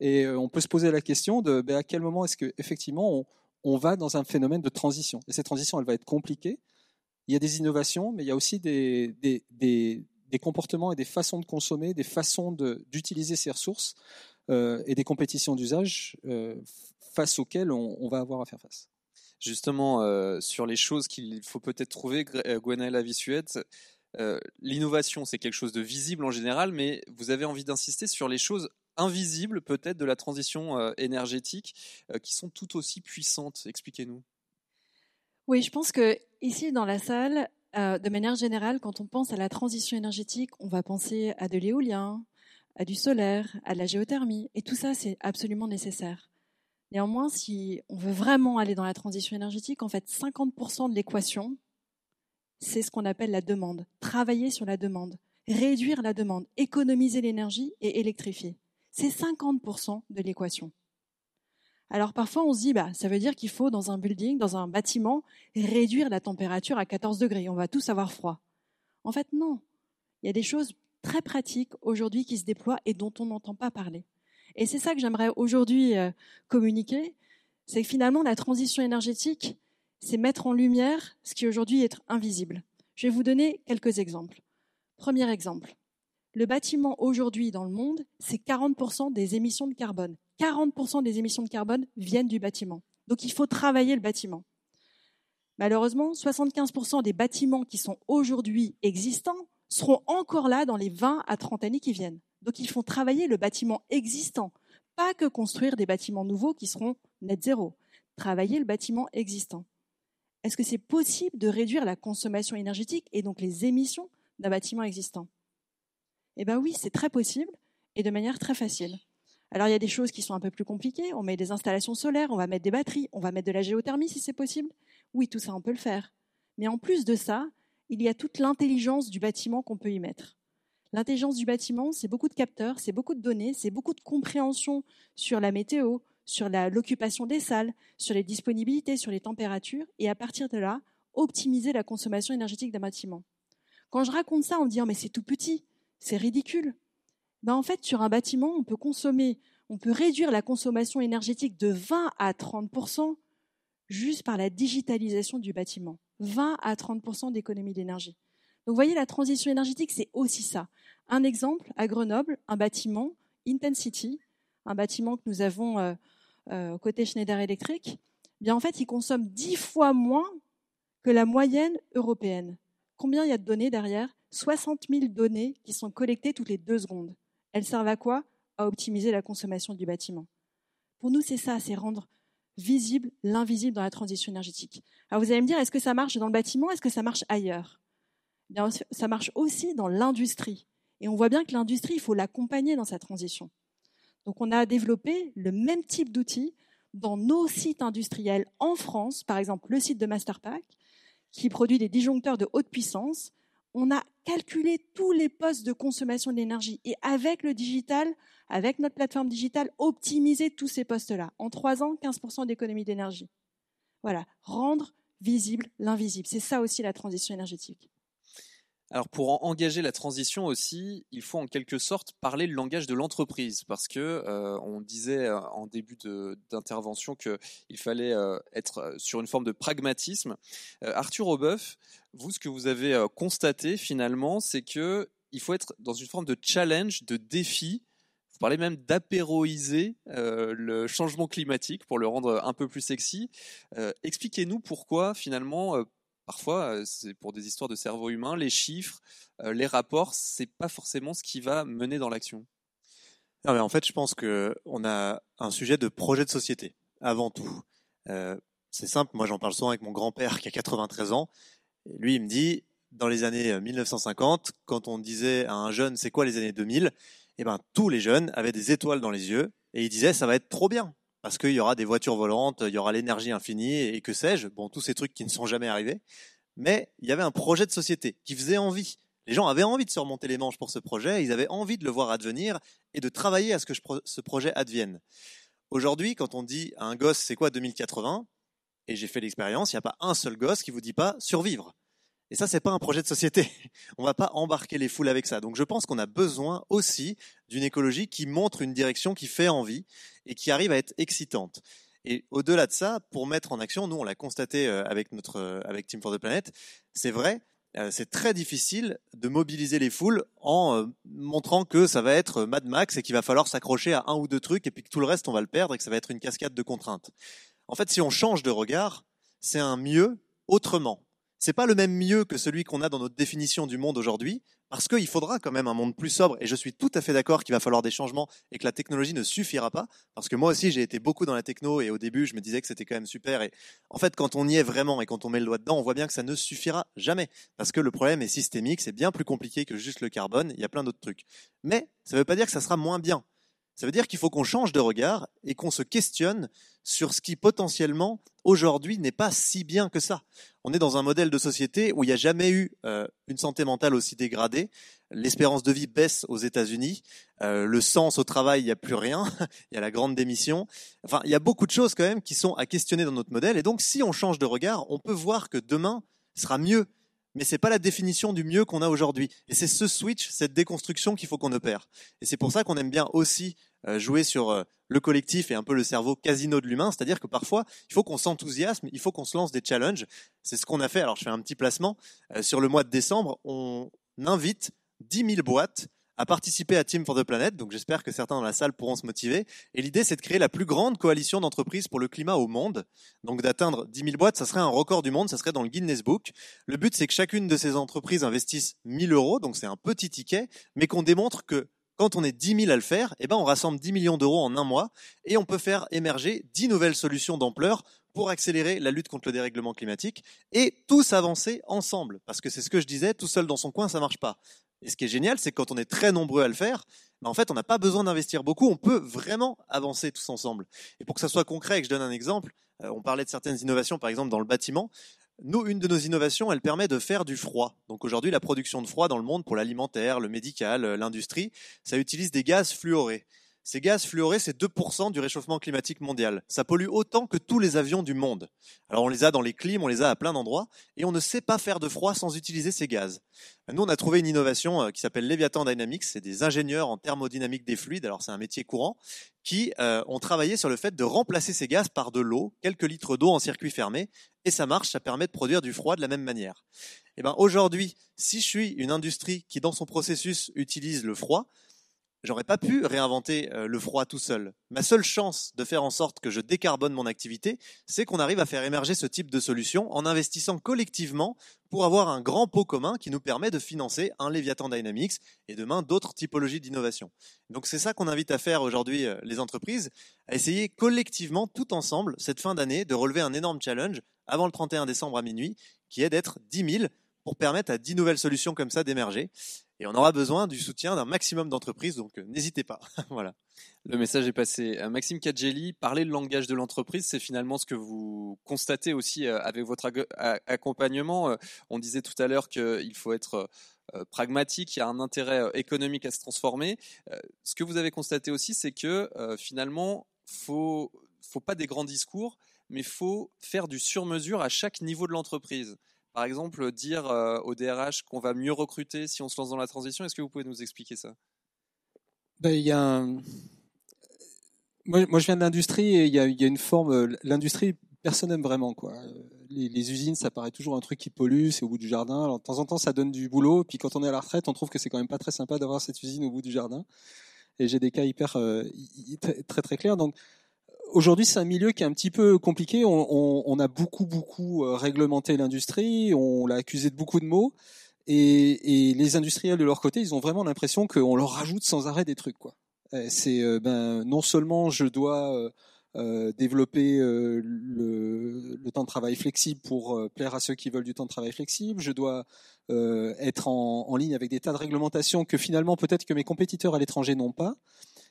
Et euh, on peut se poser la question de ben, à quel moment est-ce qu'effectivement on, on va dans un phénomène de transition? Et cette transition, elle va être compliquée. Il y a des innovations, mais il y a aussi des comportements et des façons de consommer, des façons d'utiliser ces ressources euh, et des compétitions d'usage euh, face auxquelles on, on va avoir à faire face justement euh, sur les choses qu'il faut peut-être trouver, Gwenaëlle Avissuette. Euh, l'innovation, c'est quelque chose de visible en général, mais vous avez envie d'insister sur les choses invisibles peut-être de la transition euh, énergétique qui sont tout aussi puissantes. Expliquez-nous. Oui, je pense que ici dans la salle, de manière générale, quand on pense à la transition énergétique, on va penser à de l'éolien, à du solaire, à de la géothermie, et tout ça, c'est absolument nécessaire. Néanmoins, si on veut vraiment aller dans la transition énergétique, en fait, 50% de l'équation, c'est ce qu'on appelle la demande. Travailler sur la demande, réduire la demande, économiser l'énergie et électrifier. C'est 50% de l'équation. Alors parfois on se dit, bah, ça veut dire qu'il faut dans un building, dans un bâtiment, réduire la température à 14 degrés. On va tous avoir froid. En fait, non. Il y a des choses très pratiques aujourd'hui qui se déploient et dont on n'entend pas parler. Et c'est ça que j'aimerais aujourd'hui euh, communiquer, c'est que finalement la transition énergétique, c'est mettre en lumière ce qui aujourd'hui est invisible. Je vais vous donner quelques exemples. Premier exemple. Le bâtiment aujourd'hui dans le monde, c'est 40% des émissions de carbone. 40% des émissions de carbone viennent du bâtiment. Donc il faut travailler le bâtiment. Malheureusement, 75% des bâtiments qui sont aujourd'hui existants seront encore là dans les 20 à 30 années qui viennent. Donc ils font travailler le bâtiment existant, pas que construire des bâtiments nouveaux qui seront net zéro. Travailler le bâtiment existant. Est-ce que c'est possible de réduire la consommation énergétique et donc les émissions d'un bâtiment existant? Eh bien oui, c'est très possible et de manière très facile. Alors il y a des choses qui sont un peu plus compliquées. On met des installations solaires, on va mettre des batteries, on va mettre de la géothermie si c'est possible. Oui, tout ça, on peut le faire. Mais en plus de ça, il y a toute l'intelligence du bâtiment qu'on peut y mettre. L'intelligence du bâtiment, c'est beaucoup de capteurs, c'est beaucoup de données, c'est beaucoup de compréhension sur la météo, sur l'occupation des salles, sur les disponibilités, sur les températures, et à partir de là, optimiser la consommation énergétique d'un bâtiment. Quand je raconte ça, on me mais c'est tout petit, c'est ridicule. Ben, en fait, sur un bâtiment, on peut consommer, on peut réduire la consommation énergétique de 20 à 30% juste par la digitalisation du bâtiment. 20 à 30% d'économie d'énergie. Donc vous voyez, la transition énergétique, c'est aussi ça. Un exemple, à Grenoble, un bâtiment, Intensity, un bâtiment que nous avons euh, euh, côté Schneider Electric, eh bien en fait, il consomme dix fois moins que la moyenne européenne. Combien il y a de données derrière? 60 000 données qui sont collectées toutes les deux secondes. Elles servent à quoi? À optimiser la consommation du bâtiment. Pour nous, c'est ça, c'est rendre visible l'invisible dans la transition énergétique. Alors vous allez me dire, est-ce que ça marche dans le bâtiment Est-ce que ça marche ailleurs? Eh Ça marche aussi dans l'industrie. Et on voit bien que l'industrie, il faut l'accompagner dans sa transition. Donc on a développé le même type d'outils dans nos sites industriels en France, par exemple le site de Masterpack, qui produit des disjoncteurs de haute puissance. On a calculé tous les postes de consommation d'énergie et avec le digital, avec notre plateforme digitale, optimiser tous ces postes-là. En trois ans, 15% d'économie d'énergie. Voilà, rendre visible l'invisible. C'est ça aussi la transition énergétique. Alors pour engager la transition aussi, il faut en quelque sorte parler le langage de l'entreprise parce que euh, on disait euh, en début d'intervention qu'il fallait euh, être sur une forme de pragmatisme. Arthur Aubeuf, vous ce que vous avez constaté finalement, c'est que il faut être dans une forme de challenge, de défi. Parlez même d'apéroiser le changement climatique pour le rendre un peu plus sexy. Expliquez-nous pourquoi finalement parfois, c'est pour des histoires de cerveau humain, les chiffres, les rapports, c'est pas forcément ce qui va mener dans l'action. En fait, je pense que on a un sujet de projet de société avant tout. c'est simple. Moi, j'en parle souvent avec mon grand-père qui a 93 ans. Lui, il me dit, dans les années 1950, quand on disait à un jeune, c'est quoi les années 2000 Eh ben, tous les jeunes avaient des étoiles dans les yeux et ils disaient, ça va être trop bien parce qu'il y aura des voitures volantes, il y aura l'énergie infinie et que sais-je, bon, tous ces trucs qui ne sont jamais arrivés. Mais il y avait un projet de société qui faisait envie. Les gens avaient envie de se remonter les manches pour ce projet, ils avaient envie de le voir advenir et de travailler à ce que ce projet advienne. Aujourd'hui, quand on dit à un gosse c'est quoi 2080, et j'ai fait l'expérience, il n'y a pas un seul gosse qui vous dit pas survivre. Et ça, c'est pas un projet de société. On va pas embarquer les foules avec ça. Donc, je pense qu'on a besoin aussi d'une écologie qui montre une direction qui fait envie et qui arrive à être excitante. Et au-delà de ça, pour mettre en action, nous, on l'a constaté euh, avec notre, euh, avec Team for the Planet, c'est vrai, euh, c'est très difficile de mobiliser les foules en montrant que ça va être Mad Max et qu'il va falloir s'accrocher à un ou deux trucs et puis que tout le reste on va le perdre et que ça va être une cascade de contraintes. En fait, si on change de regard, c'est un mieux autrement c'est pas le même mieux que celui qu'on a dans notre définition du monde aujourd'hui, parce qu'il faudra quand même un monde plus sobre. Et je suis tout à fait d'accord qu'il va falloir des changements et que la technologie ne suffira pas, parce que moi aussi j'ai été beaucoup dans la techno et au début je me disais que c'était quand même super. Et en fait, quand on y est vraiment et quand on met le doigt dedans, on voit bien que ça ne suffira jamais, parce que le problème est systémique, c'est bien plus compliqué que juste le carbone. Il y a plein d'autres trucs. Mais ça ne veut pas dire que ça sera moins bien. Ça veut dire qu'il faut qu'on change de regard et qu'on se questionne sur ce qui potentiellement aujourd'hui n'est pas si bien que ça. On est dans un modèle de société où il n'y a jamais eu euh, une santé mentale aussi dégradée. L'espérance de vie baisse aux États-Unis. Euh, le sens au travail, il n'y a plus rien. il y a la grande démission. Enfin, il y a beaucoup de choses quand même qui sont à questionner dans notre modèle. Et donc, si on change de regard, on peut voir que demain sera mieux mais c'est pas la définition du mieux qu'on a aujourd'hui. Et c'est ce switch, cette déconstruction qu'il faut qu'on opère. Et c'est pour ça qu'on aime bien aussi jouer sur euh, le collectif et un peu le cerveau casino de l'humain, c'est-à-dire que parfois, il faut qu'on s'enthousiasme, il faut qu'on se lance des challenges. C'est ce qu'on a fait. Alors, je fais un petit placement. Euh, sur le mois de décembre, on invite 10 000 boîtes à participer à Team for the Planet. Donc j'espère que certains dans la salle pourront se motiver. Et l'idée, c'est de créer la plus grande coalition d'entreprises pour le climat au monde. Donc d'atteindre 10 000 boîtes, ça serait un record du monde, ça serait dans le Guinness Book. Le but, c'est que chacune de ces entreprises investisse 1000 euros, donc c'est un petit ticket, mais qu'on démontre que quand on est 10 000 à le faire, eh ben on rassemble 10 millions d'euros en un mois et on peut faire émerger 10 nouvelles solutions d'ampleur pour accélérer la lutte contre le dérèglement climatique et tous avancer ensemble. Parce que c'est ce que je disais, tout seul dans son coin, ça marche pas. Et ce qui est génial, c'est que quand on est très nombreux à le faire, ben, en fait, on n'a pas besoin d'investir beaucoup, on peut vraiment avancer tous ensemble. Et pour que ça soit concret et que je donne un exemple, euh, on parlait de certaines innovations, par exemple dans le bâtiment. Nous, une de nos innovations, elle permet de faire du froid. Donc aujourd'hui, la production de froid dans le monde pour l'alimentaire, le médical, euh, l'industrie, ça utilise des gaz fluorés. Ces gaz fluorés, c'est 2% du réchauffement climatique mondial. Ça pollue autant que tous les avions du monde. Alors on les a dans les clims, on les a à plein d'endroits, et on ne sait pas faire de froid sans utiliser ces gaz. Nous, on a trouvé une innovation euh, qui s'appelle Leviathan Dynamics. C'est des ingénieurs en thermodynamique des fluides, alors c'est un métier courant, qui euh, ont travaillé sur le fait de remplacer ces gaz par de l'eau, quelques litres d'eau en circuit fermé, et ça marche, ça permet de produire du froid de la même manière. Et eh ben aujourd'hui, si je suis une industrie qui dans son processus utilise le froid, j'aurais pas pu réinventer euh, le froid tout seul. Ma seule chance de faire en sorte que je décarbone mon activité, c'est qu'on arrive à faire émerger ce type de solution en investissant collectivement pour avoir un grand pot commun qui nous permet de financer un Leviathan Dynamics et demain d'autres typologies d'innovation. Donc c'est ça qu'on invite à faire aujourd'hui euh, les entreprises, à essayer collectivement, tout ensemble, cette fin d'année, de relever un énorme challenge avant le 31 décembre à minuit, qui est d'être 10 000 pour permettre à 10 nouvelles solutions comme ça d'émerger. Et on aura besoin du soutien d'un maximum d'entreprises, donc euh, n'hésitez pas. voilà. Le message est passé. Euh, Maxime Kadjeli, parler le langage de l'entreprise, c'est finalement ce que vous constatez aussi euh, avec votre accompagnement. On disait tout à l'heure qu'il faut être pragmatique, il y a un intérêt économique à se transformer. Ce que vous avez constaté aussi, c'est que finalement, faut faut pas des grands discours, mais faut faire du sur-mesure à chaque niveau de l'entreprise Par exemple, dire euh, au DRH qu'on va mieux recruter si on se lance dans la transition, est-ce que vous pouvez nous expliquer ça? Ben, y a un... moi, je viens de l'industrie et il y a, une forme. euh, L'industrie, personne n'aime vraiment. Quoi. Les, les usines, ça paraît toujours un truc qui pollue, c'est au bout du jardin. Alors, de temps en temps, ça donne du boulot. Puis quand on est à la retraite, on trouve que c'est quand même pas très sympa d'avoir cette usine au bout du jardin. Et j'ai des cas hyper euh, hy- hy- très, très très clairs. Donc aujourd'hui, c'est un milieu qui est un petit peu compliqué. On, on, on a beaucoup beaucoup euh, réglementé l'industrie. On l'a accusé de beaucoup de mots. Et, et les industriels de leur côté, ils ont vraiment l'impression qu'on leur rajoute sans arrêt des trucs. Quoi. Euh, C'est euh, ben non seulement je dois euh, développer euh, le, le temps de travail flexible pour plaire à ceux qui veulent du temps de travail flexible, je dois être en ligne avec des tas de réglementations que finalement peut-être que mes compétiteurs à l'étranger n'ont pas.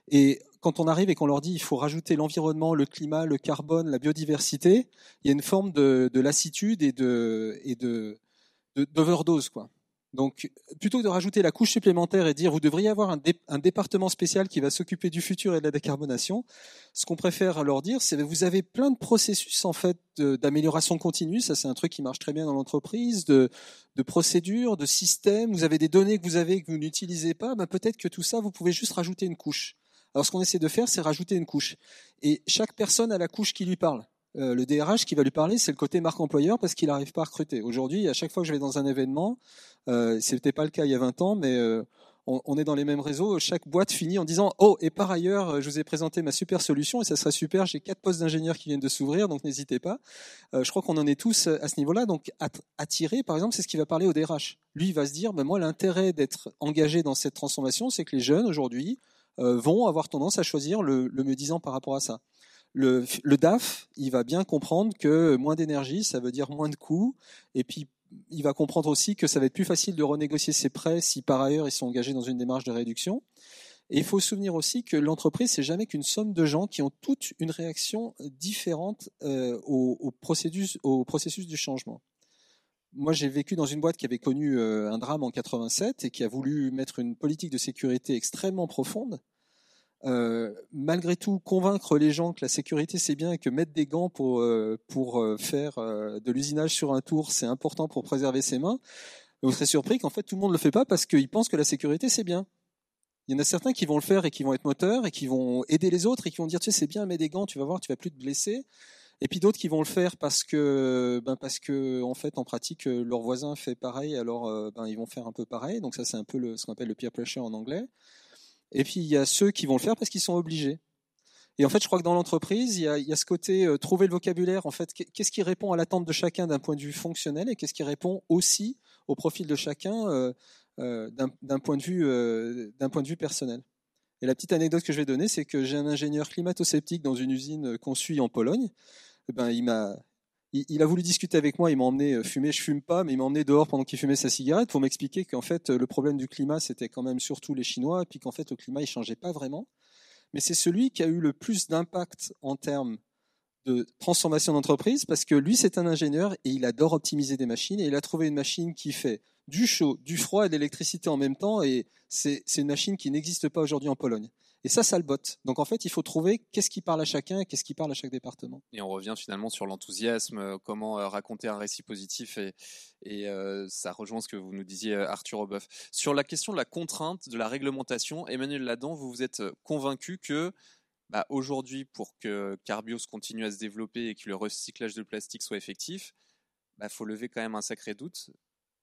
Et quand on arrive et qu'on leur dit il faut rajouter l'environnement, le climat, le carbone, la biodiversité, il y a une forme de, de lassitude et de et d'overdose quoi. Donc, plutôt que de rajouter la couche supplémentaire et dire vous devriez avoir un, dé- un département spécial qui va s'occuper du futur et de la décarbonation, ce qu'on préfère leur dire, c'est que vous avez plein de processus en fait d'amélioration continue. Ça, c'est un truc qui marche très bien dans l'entreprise, de, procédures, de systèmes. Vous avez des données que vous que vous n'utilisez pas. Ben, peut-être que tout ça, vous pouvez juste rajouter une couche. Alors, ce qu'on essaie de faire, c'est rajouter une couche. Et chaque personne a la couche qui lui parle. Euh, le DRH qui va lui parler, c'est le côté marque employeur parce qu'il n'arrive pas à recruter. Aujourd'hui, à chaque fois que je vais dans un événement, euh, c'était pas le cas il y a 20 ans, mais euh, on, est dans les mêmes réseaux. Chaque boîte finit en disant Oh, et par ailleurs, euh, je vous ai présenté ma super solution et ça serait super. J'ai quatre postes d'ingénieurs qui viennent de s'ouvrir, donc n'hésitez pas. Je crois qu'on en est tous à ce niveau-là. Donc, at- attirer, par exemple, c'est ce qui va parler au DRH. Lui, il va se dire ben, Moi, l'intérêt d'être engagé dans cette transformation, c'est que les jeunes aujourd'hui vont avoir tendance à choisir le, le mieux disant par rapport à ça. Le, DAF, il va bien comprendre que moins d'énergie, ça veut dire moins de coûts, et puis il va comprendre aussi que ça va être plus facile de renégocier ses prêts si par ailleurs ils sont engagés dans une démarche de réduction. Et il faut se souvenir aussi que l'entreprise, c'est jamais qu'une somme de gens qui ont toute une réaction différente euh, au processus du changement. Moi, j'ai vécu dans une boîte qui avait connu euh, un drame en 87 et qui a voulu mettre une politique de sécurité extrêmement profonde. Euh, malgré tout, convaincre les gens que la sécurité c'est bien et que mettre des gants pour, euh, pour faire de l'usinage sur un tour, c'est important pour préserver ses mains. Vous serez surpris qu'en fait tout le monde ne le fait pas parce qu'ils pensent que la sécurité c'est bien. Il y en a certains qui vont le faire et qui vont être moteurs et qui vont aider les autres et qui vont dire tu sais c'est bien mets des gants, tu vas voir, tu vas plus te blesser. Et puis d'autres qui vont le faire parce que ben parce que en fait en pratique euh, leur voisin fait pareil, alors euh, ben ils vont faire un peu pareil. Donc ça c'est un peu ce qu'on appelle le peer pressure en anglais. Et puis il y a ceux qui vont le faire parce qu'ils sont obligés. Et en fait, je crois que dans l'entreprise, il y a, ce côté euh, trouver le vocabulaire. En fait, qu'est- qu'est-ce qui répond à l'attente de chacun d'un point de vue fonctionnel et qu'est-ce qui répond aussi au profil de chacun d'un point de vue point de vue personnel. Et la petite anecdote que je vais donner, c'est que j'ai un ingénieur climato-sceptique dans une usine qu'on en Pologne. Eh ben, il a voulu discuter avec moi, il m'a emmené euh, fumer, je fume pas, mais il m'a emmené dehors pendant qu'il fumait sa cigarette pour m'expliquer qu'en fait euh, le problème du climat c'était quand même surtout les Chinois, et puis qu'en fait le climat il changeait pas vraiment. Mais c'est celui qui a eu le plus d'impact en termes de transformation d'entreprise parce que lui c'est un ingénieur et il adore optimiser des machines et il a trouvé une machine qui fait du chaud, du froid et de l'électricité en même temps et c'est une machine qui n'existe pas aujourd'hui en Pologne. Et ça, ça le botte. Donc en fait, il faut trouver qu'est-ce qui parle à chacun et qu'est-ce qui parle à chaque département. Et on revient finalement sur l'enthousiasme, euh, comment euh, raconter un récit positif et, euh, ça rejoint ce que vous nous disiez Arthur Obeuf. Sur la question de la contrainte, de la réglementation, Emmanuel Ladan, vous vous êtes convaincu que bah, aujourd'hui, pour que Carbios continue à se développer et que le recyclage de plastique soit effectif, il bah, faut lever quand même un sacré doute.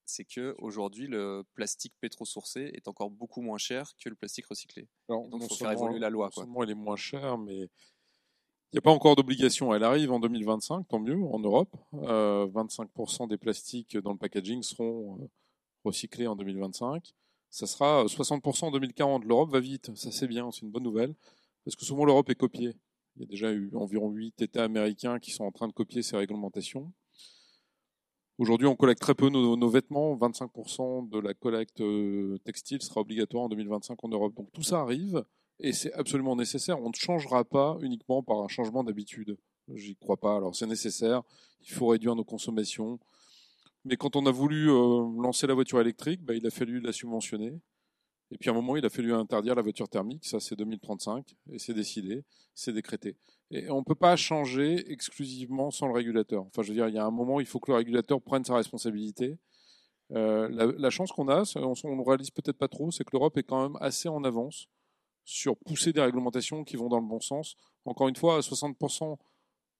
C'est que aujourd'hui, le plastique pétrosourcé est encore beaucoup moins cher que le plastique recyclé. Alors, donc, non faut faire évoluer la loi, quoi. elle est moins chère, mais il n'y a pas encore d'obligation. Elle arrive en 2025, tant mieux, en Europe. Euh, 25% des plastiques dans le packaging seront euh, recyclés en 2025. Ça sera 60% en 2040. L'Europe va vite, ça c'est bien, c'est une bonne nouvelle, parce que souvent l'Europe est copiée. Il y a déjà eu environ 8 États américains qui sont en train de copier ces réglementations. Aujourd'hui, on collecte très peu nos, vêtements. 25% de la collecte euh, textile sera obligatoire en 2025 en Europe. Donc tout ça arrive et c'est absolument nécessaire. On ne changera pas uniquement par un changement d'habitude. J'y crois pas. Alors c'est nécessaire. Il faut réduire nos consommations. Mais quand on a voulu euh, lancer la voiture électrique, bah, il a fallu la subventionner. Et puis à un moment, il a fallu interdire la voiture thermique, ça c'est 2035, et c'est décidé, c'est décrété. Et on ne peut pas changer exclusivement sans le régulateur. Enfin, je veux dire, il y a un moment, il faut que le régulateur prenne sa responsabilité. Euh, la, chance qu'on a, on ne réalise peut-être pas trop, c'est que l'Europe est quand même assez en avance sur pousser des réglementations qui vont dans le bon sens. Encore une fois, à 60%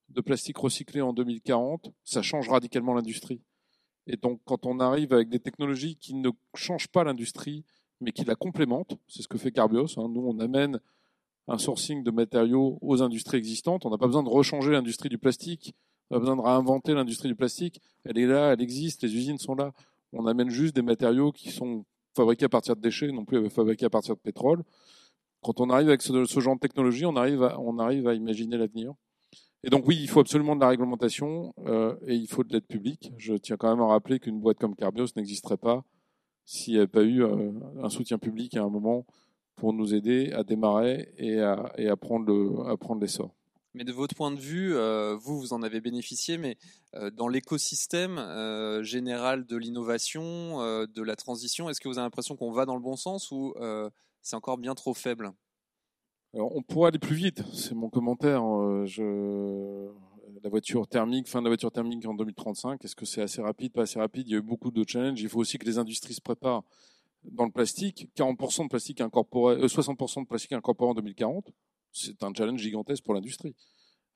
de plastique recyclé en 2040, ça change radicalement l'industrie. Et donc, quand on arrive avec des technologies qui ne changent pas l'industrie, mais qui la complémentent, c'est ce que fait Carbios. Hein. Nous, on amène un sourcing de matériaux aux industries existantes. On n'a pas besoin de rechanger l'industrie du plastique. On n'a pas besoin de réinventer l'industrie du plastique. Elle est là, elle existe, les usines sont là. On amène juste des matériaux qui sont fabriqués à partir de déchets, non plus fabriqués à partir de pétrole. Quand on arrive avec ce, genre de technologie, on arrive à, on arrive à imaginer l'avenir. Et donc oui, il faut absolument de la réglementation euh, et il faut de l'aide publique. Je tiens quand même à rappeler qu'une boîte comme Carbios n'existerait pas s'il n'y avait pas eu euh, un soutien public à un moment pour nous aider à démarrer et à, et à prendre, l'essor. Mais de votre point de vue, euh, vous, vous en avez bénéficié, mais euh, dans l'écosystème euh, général de l'innovation, de la transition, est-ce que vous avez l'impression qu'on va dans le bon sens ou c'est encore bien trop faible? Alors, on pourrait aller plus vite, c'est mon commentaire. Je... La voiture thermique, fin de la voiture thermique en 2035, est-ce que c'est assez rapide, pas assez rapide? Il y a eu beaucoup de challenges. Il faut aussi que les industries se préparent dans le plastique. 40% de plastique incorporé, 60% de plastique incorporé en 2040 c'est un challenge gigantesque pour l'industrie.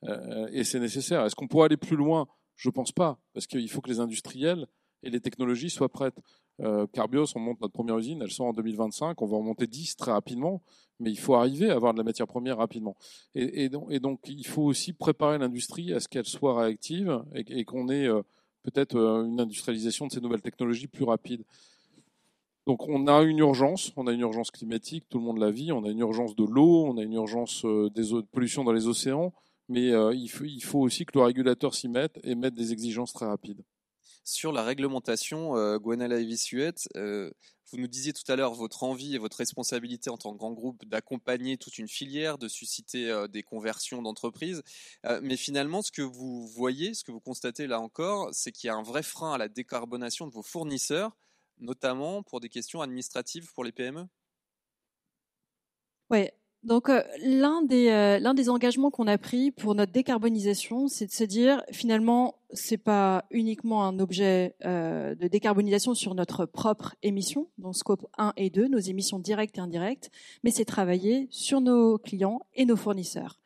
Euh, et c'est nécessaire. Est-ce qu'on pourrait aller plus loin? Je ne pense pas, parce qu'il faut que les industriels et les technologies soient prêtes. Euh, Carbios, on monte notre première usine, elle sort en 2025, on va en monter 10 très rapidement, mais il faut arriver à avoir de la matière première rapidement. Et, donc, il faut aussi préparer l'industrie à ce qu'elle soit réactive et, qu'on ait euh, peut-être une industrialisation de ces nouvelles technologies plus rapide. Donc on a une urgence, on a une urgence climatique, tout le monde la vit, on a une urgence de l'eau, on a une urgence euh, des de pollution dans les océans, mais euh, il, faut, aussi que le régulateur s'y mette et mette des exigences très rapides. Sur la réglementation, euh, Gwenala euh, vous nous disiez tout à l'heure votre envie et votre responsabilité en tant que grand groupe d'accompagner toute une filière, de susciter des conversions d'entreprises. mais finalement, ce que vous voyez, ce que vous constatez là encore, c'est qu'il y a un vrai frein à la décarbonation de vos fournisseurs notamment pour des questions administratives pour les PME Oui, donc euh, l'un des euh, l'un des engagements qu'on a pris pour notre décarbonisation, c'est de se dire finalement c'est pas uniquement un objet euh, de décarbonisation sur notre propre émission, donc scope 1 et 2, nos émissions directes et indirectes, mais c'est travailler sur nos clients et nos fournisseurs.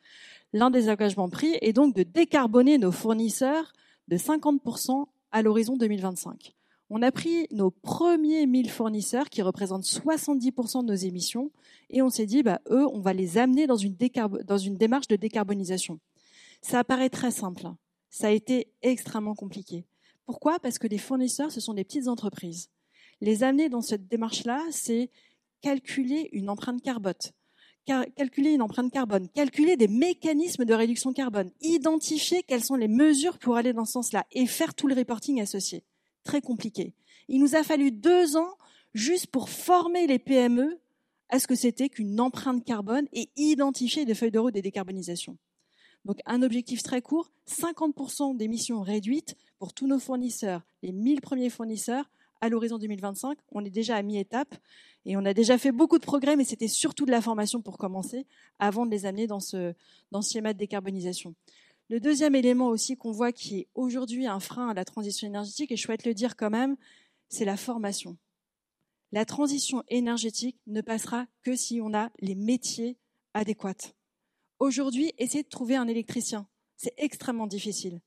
L'un des engagements pris est donc de décarboner nos fournisseurs de 50% à l'horizon 2025 on a pris nos premiers 1000 fournisseurs qui représentent 70% de nos émissions et on s'est dit, bah, eux, on va les amener dans une, démarche de décarbonisation. Ça apparaît très simple. Ça a été extrêmement compliqué. Pourquoi? Parce que les fournisseurs, ce sont des petites entreprises. Les amener dans cette démarche-là, c'est calculer une empreinte carbone, calculer une empreinte carbone, calculer des mécanismes de réduction carbone, identifier quelles sont les mesures pour aller dans ce sens-là et faire tout le reporting associé très compliqué. Il nous a fallu deux ans juste pour former les PME à ce que c'était qu'une empreinte carbone et identifier des feuilles de route des décarbonisations. Donc un objectif très court, 50% d'émissions réduites pour tous nos fournisseurs, les 1000 premiers fournisseurs à l'horizon 2025. On est déjà à mi-étape et on a déjà fait beaucoup de progrès, mais c'était surtout de la formation pour commencer avant de les amener dans ce, dans ce schéma de décarbonisation. Le deuxième élément aussi qu'on voit qui est aujourd'hui un frein à la transition énergétique, et je souhaite le dire quand même, c'est la formation. La transition énergétique ne passera que si on a les métiers adéquats. Aujourd'hui, essayez de trouver un électricien. C'est extrêmement difficile.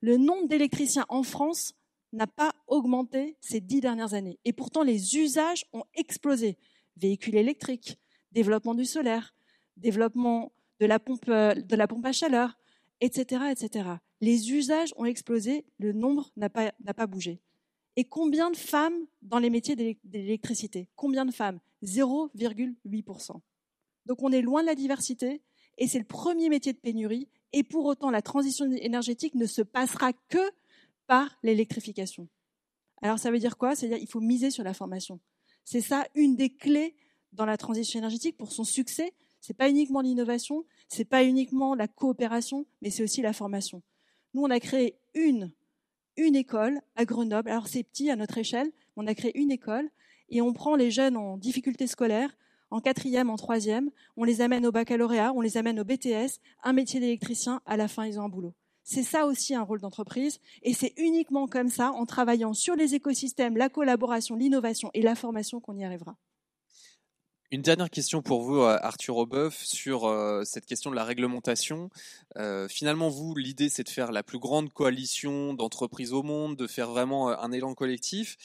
Le nombre d'électriciens en France n'a pas augmenté ces dix dernières années. Et pourtant, les usages ont explosé. Véhicules électriques, développement du solaire, développement de la pompe, de la pompe à chaleur, etc., etc. Les usages ont explosé, le nombre n'a pas, pas bougé. Et combien de femmes dans les métiers d'électricité? Combien de femmes? 0,8%. Donc on est loin de la diversité et c'est le premier métier de pénurie. Et pour autant, la transition énergétique ne se passera que par l'électrification. Alors ça veut dire quoi? C'est-à-dire qu'il faut miser sur la formation. C'est ça une des clés dans la transition énergétique pour son succès. C'est pas uniquement l'innovation, c'est pas uniquement la coopération, mais c'est aussi la formation. Nous, on a créé une, une école à Grenoble. Alors c'est petit à notre échelle, on a créé une école et on prend les jeunes en difficulté scolaire, en quatrième, en troisième, on les amène au baccalauréat, on les amène au BTS, un métier d'électricien, à la fin ils ont un boulot. C'est ça aussi un rôle d'entreprise, et c'est uniquement comme ça, en travaillant sur les écosystèmes, la collaboration, l'innovation et la formation qu'on y arrivera. Une dernière question pour vous, euh, Arthur Aubeuf, sur euh, cette question de la réglementation. Euh, finalement, vous, l'idée, c'est de faire la plus grande coalition d'entreprises au monde, de faire vraiment un élan collectif.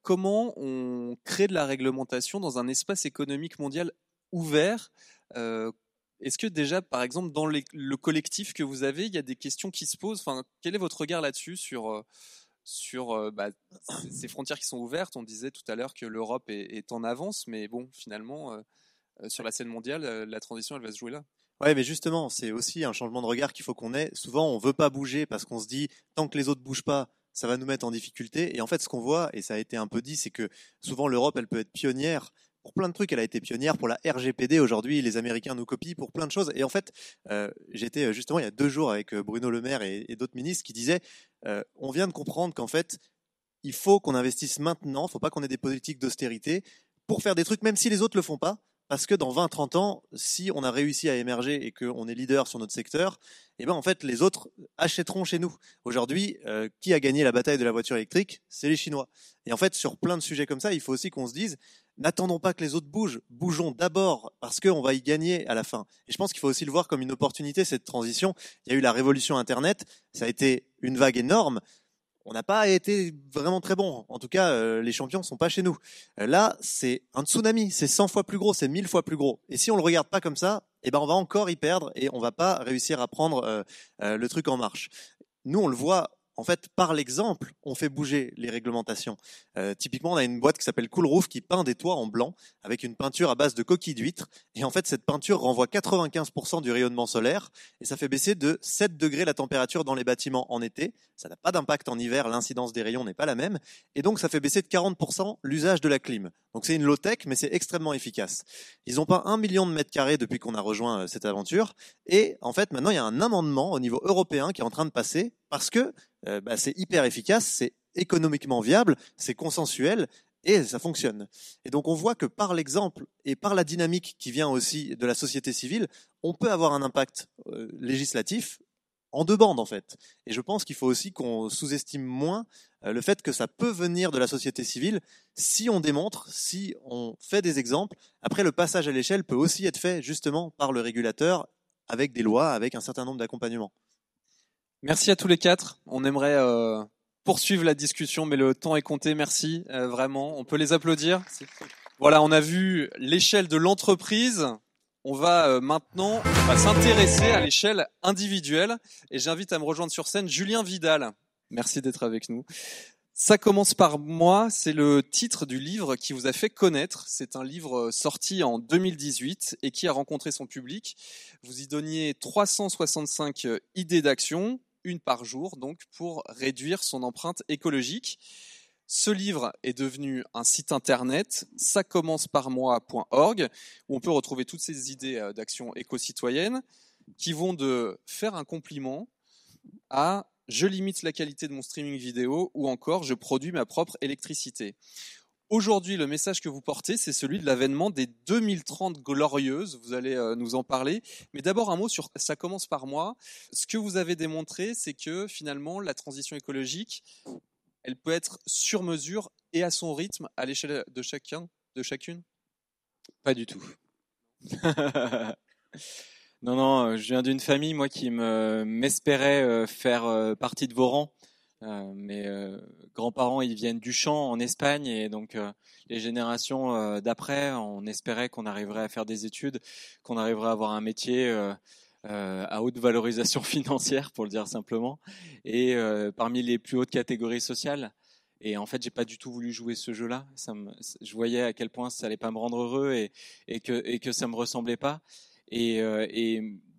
comment on crée de la réglementation dans un espace économique mondial ouvert? Est-ce que déjà, par exemple, dans le collectif que vous avez, il y a des questions qui se posent? Quel est votre regard là-dessus sur sur euh, bah, ces frontières qui sont ouvertes. On disait tout à l'heure que l'Europe est, en avance, mais bon, finalement, euh, euh, sur la scène mondiale, la transition, elle va se jouer là. Ouais, mais justement, c'est aussi un changement de regard qu'il faut qu'on ait. Souvent, on veut pas bouger parce qu'on se dit tant que les autres bougent pas, ça va nous mettre en difficulté. Et en fait, ce qu'on voit, et ça a été un peu dit, c'est que souvent l'Europe, elle peut être pionnière pour plein de trucs. Elle a été pionnière pour la RGPD. Aujourd'hui, les Américains nous copient pour plein de choses. Et en fait, j'étais justement il y a deux jours avec Bruno Le Maire et d'autres ministres qui disaient euh, on vient de comprendre qu'en fait, il faut qu'on investisse maintenant, il ne faut pas qu'on ait des politiques d'austérité pour faire des trucs, même si les autres ne le font pas. Parce que dans 20-30 ans, si on a réussi à émerger et qu'on est leader sur notre secteur, eh ben en fait les autres achèteront chez nous. Aujourd'hui, euh, qui a gagné la bataille de la voiture électrique? C'est les Chinois. Et en fait, sur plein de sujets comme ça, il faut aussi qu'on se dise n'attendons pas que les autres bougent, bougeons d'abord parce qu'on va y gagner à la fin. Et je pense qu'il faut aussi le voir comme une opportunité, cette transition. Il y a eu la révolution Internet, ça a été une vague énorme. On n'a pas été vraiment très bon. En tout cas, euh, les champions sont pas chez nous. Euh, là, c'est un tsunami, c'est 100 fois plus gros, c'est 1000 fois plus gros. Et si on le regarde pas comme ça, eh ben on va encore y perdre et on va pas réussir à prendre euh, le truc en marche. Nous, on le voit en fait, par l'exemple, on fait bouger les réglementations. Euh, typiquement, on a une boîte qui s'appelle Cool Roof qui peint des toits en blanc avec une peinture à base de coquilles d'huîtres. Et en fait, cette peinture renvoie 95% du rayonnement solaire et ça fait baisser de 7 degrés la température dans les bâtiments en été. Ça n'a pas d'impact en hiver, l'incidence des rayons n'est pas la même. Et donc, ça fait baisser de 40% l'usage de la clim. Donc, c'est une low-tech, mais c'est extrêmement efficace. Ils ont peint un million de mètres carrés depuis qu'on a rejoint euh, cette aventure. Et en fait, maintenant, il y a un amendement au niveau européen qui est en train de passer parce que euh, bah, c'est hyper efficace, c'est économiquement viable, c'est consensuel et ça fonctionne. Et donc on voit que par l'exemple et par la dynamique qui vient aussi de la société civile, on peut avoir un impact euh, législatif en deux bandes en fait. Et je pense qu'il faut aussi qu'on sous-estime moins euh, le fait que ça peut venir de la société civile si on démontre, si on fait des exemples. Après, le passage à l'échelle peut aussi être fait justement par le régulateur avec des lois, avec un certain nombre d'accompagnements. Merci à tous les quatre. On aimerait euh, poursuivre la discussion, mais le temps est compté. Merci, euh, vraiment. On peut les applaudir. Voilà, on a vu l'échelle de l'entreprise. On va euh, maintenant s'intéresser à l'échelle individuelle. Et j'invite à me rejoindre sur scène Julien Vidal. Merci d'être avec nous. Ça commence par moi, c'est le titre du livre qui vous a fait connaître. C'est un livre sorti en 2018 et qui a rencontré son public. Vous y donniez 365 idées d'action, une par jour, donc pour réduire son empreinte écologique. Ce livre est devenu un site internet, ça commence par où on peut retrouver toutes ces idées euh, d'action éco-citoyenne qui vont de faire un compliment à je limite la qualité de mon streaming vidéo ou encore je produis ma propre électricité. Aujourd'hui, le message que vous portez, c'est celui de l'avènement des 2030 glorieuses. Vous allez euh, nous en parler. Mais d'abord, un mot sur ça commence par moi. Ce que vous avez démontré, c'est que finalement, la transition écologique, elle peut être sur mesure et à son rythme à l'échelle de chacun, de chacune? Pas du tout. non, non, je viens d'une famille, moi, qui m'espérait euh, faire euh, partie de vos rangs euh, mes euh, grands-parents, ils viennent du champ en Espagne et donc euh, les générations d'après, on espérait qu'on arriverait à faire des études, qu'on arriverait à avoir un métier à haute valorisation financière, pour le dire simplement, et parmi les plus hautes catégories sociales. Et en fait, j'ai pas du tout voulu jouer ce jeu-là. je voyais à quel point ça allait pas me rendre heureux et, que et que ça me ressemblait pas.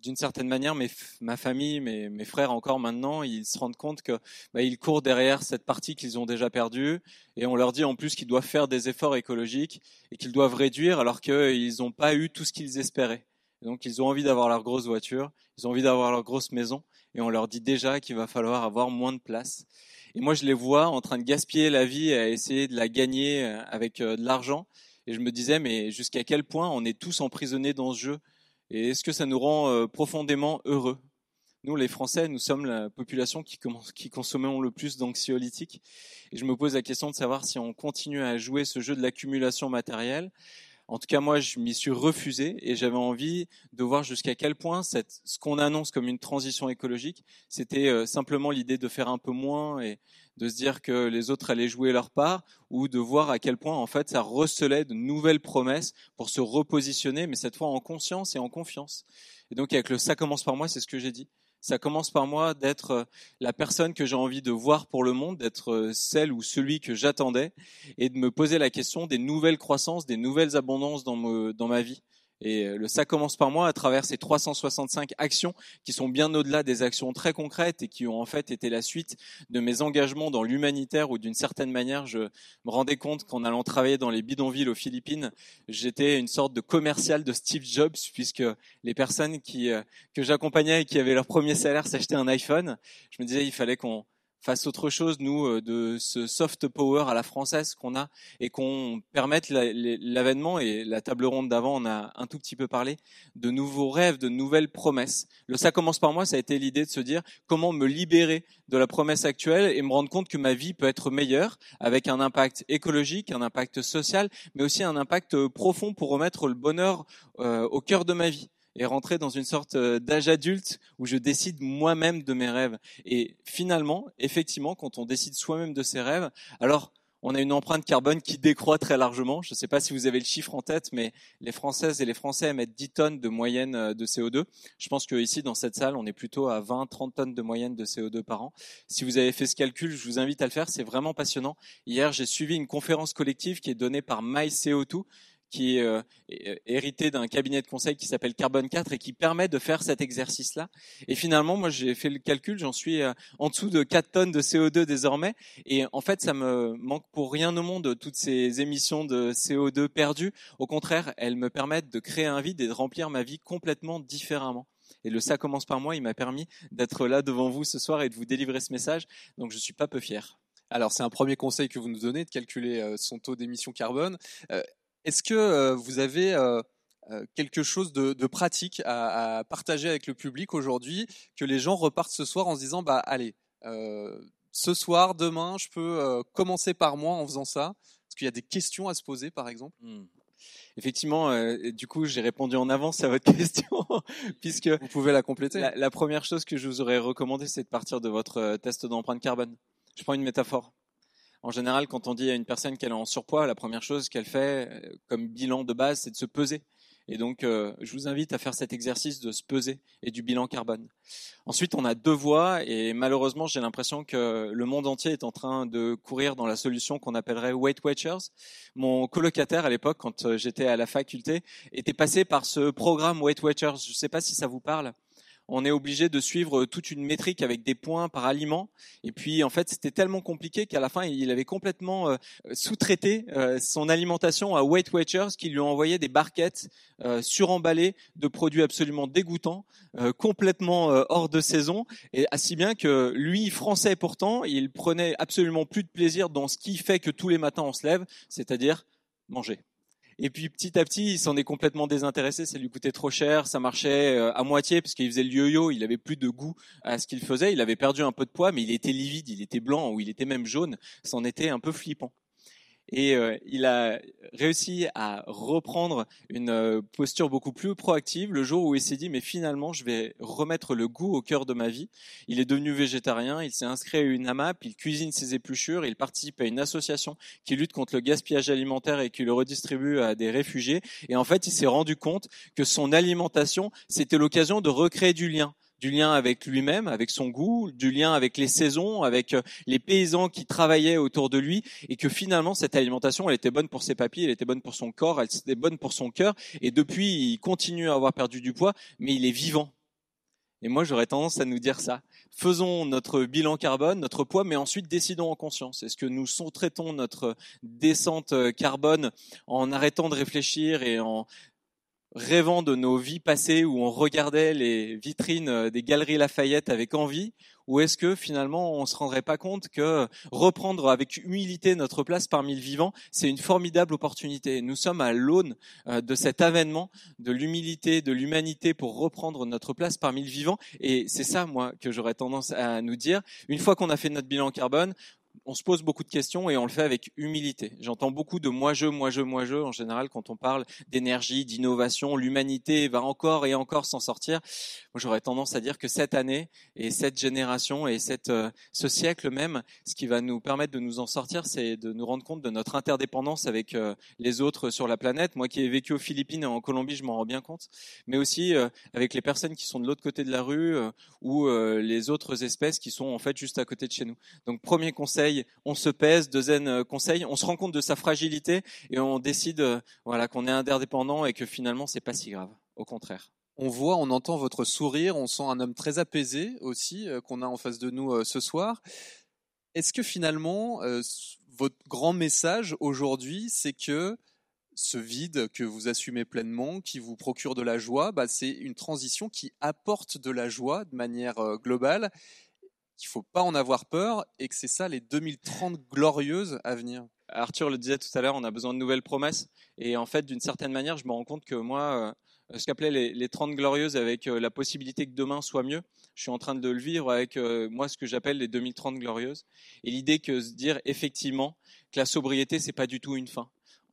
D'une certaine manière, ma famille, mes, mes, frères encore maintenant, ils se rendent compte que bah, ils courent derrière cette partie qu'ils ont déjà perdue, et on leur dit en plus qu'ils doivent faire des efforts écologiques et qu'ils doivent réduire, alors qu'ils n'ont pas eu tout ce qu'ils espéraient. donc ils ont envie d'avoir leur grosse voiture, ils ont envie d'avoir leur grosse maison, et on leur dit déjà qu'il va falloir avoir moins de place. Et moi, je les vois en train de gaspiller la vie à essayer de la gagner euh, avec euh, de l'argent. Et je me disais, mais jusqu'à quel point on est tous emprisonnés dans ce jeu? Et est-ce que ça nous rend euh, profondément heureux? Nous, les Français, nous sommes la population qui, qui consommons le plus d'anxiolytiques. Et je me pose la question de savoir si on continue à jouer ce jeu de l'accumulation matérielle, en tout cas, moi, je m'y suis refusé et j'avais envie de voir jusqu'à quel point cette, ce qu'on annonce comme une transition écologique, c'était euh, simplement l'idée de faire un peu moins et de se dire que les autres allaient jouer leur part ou de voir à quel point, en fait, ça recelait de nouvelles promesses pour se repositionner, mais cette fois en conscience et en confiance. Et donc, avec le ça commence par moi, c'est ce que j'ai dit. Ça commence par moi d'être euh, la personne que j'ai envie de voir pour le monde, d'être euh, celle ou celui que j'attendais, et de me poser la question des nouvelles croissances, des nouvelles abondances dans, dans ma vie. Et euh, le ça commence par moi à travers ces 365 actions qui sont bien au-delà des actions très concrètes et qui ont en fait été la suite de mes engagements dans l'humanitaire où d'une certaine manière je me rendais compte qu'en allant travailler dans les bidonvilles aux Philippines, j'étais une sorte de commercial de Steve Jobs puisque les personnes qui, euh, que j'accompagnais et qui avaient leur premier salaire s'achetaient un iPhone. Je me disais il fallait qu'on fasse autre chose, nous, euh, de ce soft power à la française qu'on a et qu'on permette l'avènement, et la table ronde d'avant on a un tout petit peu parlé, de nouveaux rêves, de nouvelles promesses. Le ça commence par moi, ça a été l'idée de se dire comment me libérer de la promesse actuelle et me rendre compte que ma vie peut être meilleure avec un impact écologique, un impact social, mais aussi un impact euh, profond pour remettre le bonheur euh, au cœur de ma vie et rentrer dans une sorte euh, d'âge adulte où je décide moi-même de mes rêves. Et finalement, effectivement, quand on décide soi-même de ses rêves, alors on a une empreinte carbone qui décroît très largement. Je ne sais pas si vous avez le chiffre en tête, mais les Françaises et les Français émettent 10 tonnes de moyenne euh, de CO2. Je pense qu'ici, dans cette salle, on est plutôt à 20-30 tonnes de moyenne de CO2 par an. Si vous avez fait ce calcul, je vous invite à le faire. C'est vraiment passionnant. Hier, j'ai suivi une conférence collective qui est donnée par MyCO2 qui euh, est hérité d'un cabinet de conseil qui s'appelle Carbone 4 et qui permet de faire cet exercice-là. Et finalement, moi, j'ai fait le calcul, j'en suis euh, en dessous de 4 tonnes de CO2 désormais. Et en fait, ça me manque pour rien au monde toutes ces émissions de CO2 perdues. Au contraire, elles me permettent de créer un vide et de remplir ma vie complètement différemment. Et le ça commence par moi, il m'a permis d'être là devant vous ce soir et de vous délivrer ce message. Donc, je suis pas peu fier. Alors, c'est un premier conseil que vous nous donnez de calculer euh, son taux d'émission carbone. Est-ce que euh, vous avez euh, euh, quelque chose de, pratique à, partager avec le public aujourd'hui, que les gens repartent ce soir en se disant, bah allez, ce soir, demain, je peux commencer par moi en faisant ça? Est-ce qu'il y a des questions à se poser, par exemple? Mmh. Effectivement, du coup, j'ai répondu en avance à votre question, puisque vous pouvez la compléter. La, la, première chose que je vous aurais recommandé, c'est de partir de votre test d'empreinte carbone. Je prends une métaphore. En général, quand on dit à une personne qu'elle est en surpoids, la première chose qu'elle fait euh, comme bilan de base, c'est de se peser. Et donc, euh, je vous invite à faire cet exercice de se peser et du bilan carbone. Ensuite, on a deux voies et malheureusement, j'ai l'impression que le monde entier est en train de courir dans la solution qu'on appellerait Weight Watchers. Mon colocataire à l'époque, quand euh, j'étais à la faculté, était passé par ce programme Weight Watchers. Je ne sais pas si ça vous parle on est obligé de suivre toute une métrique avec des points par aliment. Et puis, en fait, c'était tellement compliqué qu'à la fin, il avait complètement euh, sous-traité euh, son alimentation à Weight Watchers qui lui envoyé des barquettes euh, suremballées de produits absolument dégoûtants, complètement hors de saison. Et si bien que lui, français pourtant, il prenait absolument plus de plaisir dans ce qui fait que tous les matins on se lève, c'est-à-dire manger. Et puis petit à petit, il s'en est complètement désintéressé. Ça lui coûtait trop cher, ça marchait euh, à moitié parce qu'il faisait le yo-yo. Il avait plus de goût à ce qu'il faisait. Il avait perdu un peu de poids, mais il était livide, il était blanc ou il était même jaune. C'en était un peu flippant. Et euh, il a réussi à reprendre une euh, posture beaucoup plus proactive le jour où il s'est dit mais finalement je vais remettre le goût au cœur de ma vie. Il est devenu végétarien, il s'est inscrit à une AMAP, il cuisine ses épluchures, il participe à une association qui lutte contre le gaspillage alimentaire et qui le redistribue à des réfugiés. Et en fait, il s'est rendu compte que son alimentation, c'était l'occasion de recréer du lien du lien avec lui-même, avec son goût, du lien avec les saisons, avec euh, les paysans qui travaillaient autour de lui, et que finalement cette alimentation, elle était bonne pour ses papilles, elle était bonne pour son corps, elle était bonne pour son cœur, et depuis il continue à avoir perdu du poids, mais il est vivant. Et moi j'aurais tendance à nous dire ça. Faisons notre bilan carbone, notre poids, mais ensuite décidons en conscience. Est-ce que nous sous-traitons notre descente carbone en arrêtant de réfléchir et en rêvant de nos vies passées où on regardait les vitrines des galeries Lafayette avec envie ou est-ce que finalement on se rendrait pas compte que reprendre avec humilité notre place parmi le vivant, c'est une formidable opportunité? Nous sommes à l'aune euh, de cet avènement de l'humilité, de l'humanité pour reprendre notre place parmi le vivant. Et c'est ça, moi, que j'aurais tendance à nous dire. Une fois qu'on a fait notre bilan carbone, on se pose beaucoup de questions et on le fait avec humilité. J'entends beaucoup de moi-je, moi-je, moi-je en général quand on parle d'énergie, d'innovation. L'humanité va encore et encore s'en sortir. Moi, j'aurais tendance à dire que cette année et cette génération et cette, euh, ce siècle même, ce qui va nous permettre de nous en sortir, c'est de nous rendre compte de notre interdépendance avec euh, les autres sur la planète. Moi qui ai vécu aux Philippines et en Colombie, je m'en rends bien compte. Mais aussi euh, avec les personnes qui sont de l'autre côté de la rue ou les autres espèces qui sont en fait juste à côté de chez nous. Donc, premier conseil, on se pèse, deuxième euh, conseil, on se rend compte de sa fragilité et on décide euh, voilà qu'on est indépendant et que finalement c'est pas si grave. Au contraire. On voit, on entend votre sourire, on sent un homme très apaisé aussi euh, qu'on a en face de nous ce soir. Est-ce que finalement votre grand message aujourd'hui, c'est que ce vide que vous assumez pleinement, qui vous procure de la joie, bah, c'est une transition qui apporte de la joie de manière globale qu'il faut pas en avoir peur et que c'est ça les 2030 glorieuses à venir. Arthur le disait tout à l'heure, on a besoin de nouvelles promesses. Et en fait, d'une certaine manière, je me rends compte que moi, euh, ce qu'appelait les, les 30 glorieuses avec euh, la possibilité que demain soit mieux, je suis en train de le vivre avec euh, moi ce que j'appelle les 2030 glorieuses. Et l'idée que se dire effectivement que la sobriété, c'est pas du tout une fin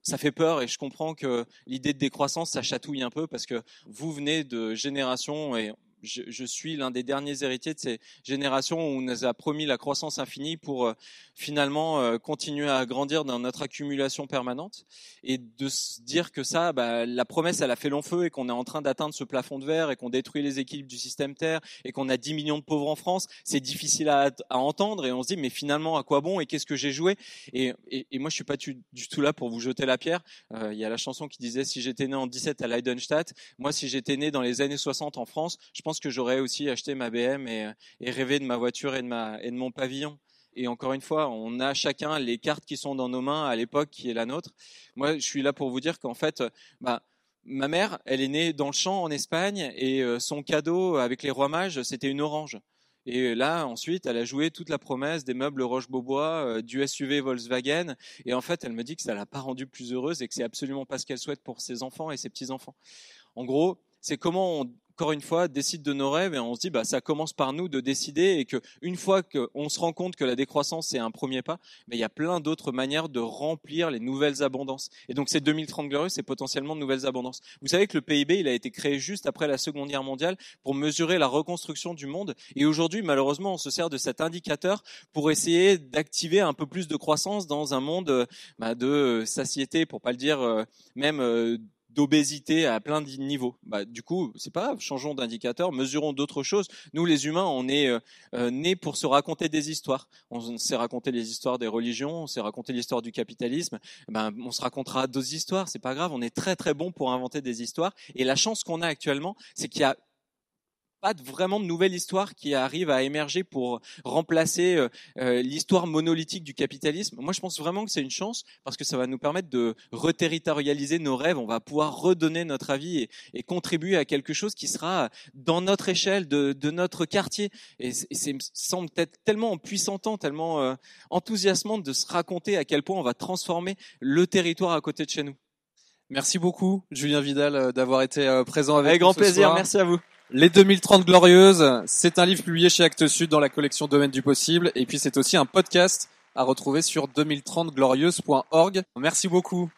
ça fait peur et je comprends que l'idée de décroissance, ça chatouille un peu parce que vous venez de générations et je, suis l'un des derniers héritiers de ces générations où on nous a promis la croissance infinie pour euh, finalement euh, continuer à grandir dans notre accumulation permanente et de se dire que ça, bah, la promesse, elle a fait long feu et qu'on est en train d'atteindre ce plafond de verre et qu'on détruit les équilibres du système Terre et qu'on a 10 millions de pauvres en France, c'est difficile à, entendre et on se dit mais finalement à quoi bon et qu'est-ce que j'ai joué? Et, moi je suis pas du, tout là pour vous jeter la pierre. Euh, il y a la chanson qui disait si j'étais né en 17 à Leidenstadt, moi si j'étais né dans les années 60 en France, je pense que j'aurais aussi acheté ma BM et, rêvé de ma voiture et de, ma, et de mon pavillon. Et encore une fois, on a chacun les cartes qui sont dans nos mains à l'époque qui est la nôtre. Moi, je suis là pour vous dire qu'en fait, bah, ma mère, elle est née dans le champ en Espagne et euh, son cadeau avec les rois mages, c'était une orange. Et là, ensuite, elle a joué toute la promesse des meubles Roche-Beaubois, euh, du SUV Volkswagen. Et en fait, elle me dit que ça l'a pas rendue plus heureuse et que c'est absolument pas ce qu'elle souhaite pour ses enfants et ses petits-enfants. En gros, c'est comment on, encore une fois, décide de nos rêves et on se dit, bah, ça commence par nous de décider et que une fois qu'on se rend compte que la décroissance c'est un premier pas, mais il y a plein d'autres manières de remplir les nouvelles abondances. Et donc ces 2030 glorieux, c'est potentiellement de nouvelles abondances. Vous savez que le PIB, il a été créé juste après la Seconde Guerre mondiale pour mesurer la reconstruction du monde. Et aujourd'hui, malheureusement, on se sert de cet indicateur pour essayer d'activer un peu plus de croissance dans un monde bah, de satiété, pour pas le dire euh, même euh, d'obésité à plein de niveaux. Bah, du coup, c'est pas grave, changeons d'indicateur, mesurons d'autres choses. Nous, les humains, on est euh, euh, nés pour se raconter des histoires. On s'est raconté les histoires des religions, on s'est raconté l'histoire du capitalisme. Ben, on se racontera d'autres histoires, c'est pas grave. On est très très bon pour inventer des histoires. Et la chance qu'on a actuellement, c'est qu'il y a pas vraiment de nouvelle histoire qui arrive à émerger pour remplacer euh, euh, l'histoire monolithique du capitalisme. Moi, je pense vraiment que c'est une chance parce que ça va nous permettre de reterritorialiser nos rêves. On va pouvoir redonner notre avis et, contribuer à quelque chose qui sera dans notre échelle, de, notre quartier. Et c'est semble être tellement puissantant, tellement euh, enthousiasmant de se raconter à quel point on va transformer le territoire à côté de chez nous. Merci beaucoup, Julien Vidal, d'avoir été présent avec, nous. Avec grand plaisir, merci à vous. Les 2030 Glorieuses, c'est un livre publié chez Actes Sud dans la collection Domaine du Possible. Et puis c'est aussi un podcast à retrouver sur 2030glorieuses.org. Merci beaucoup.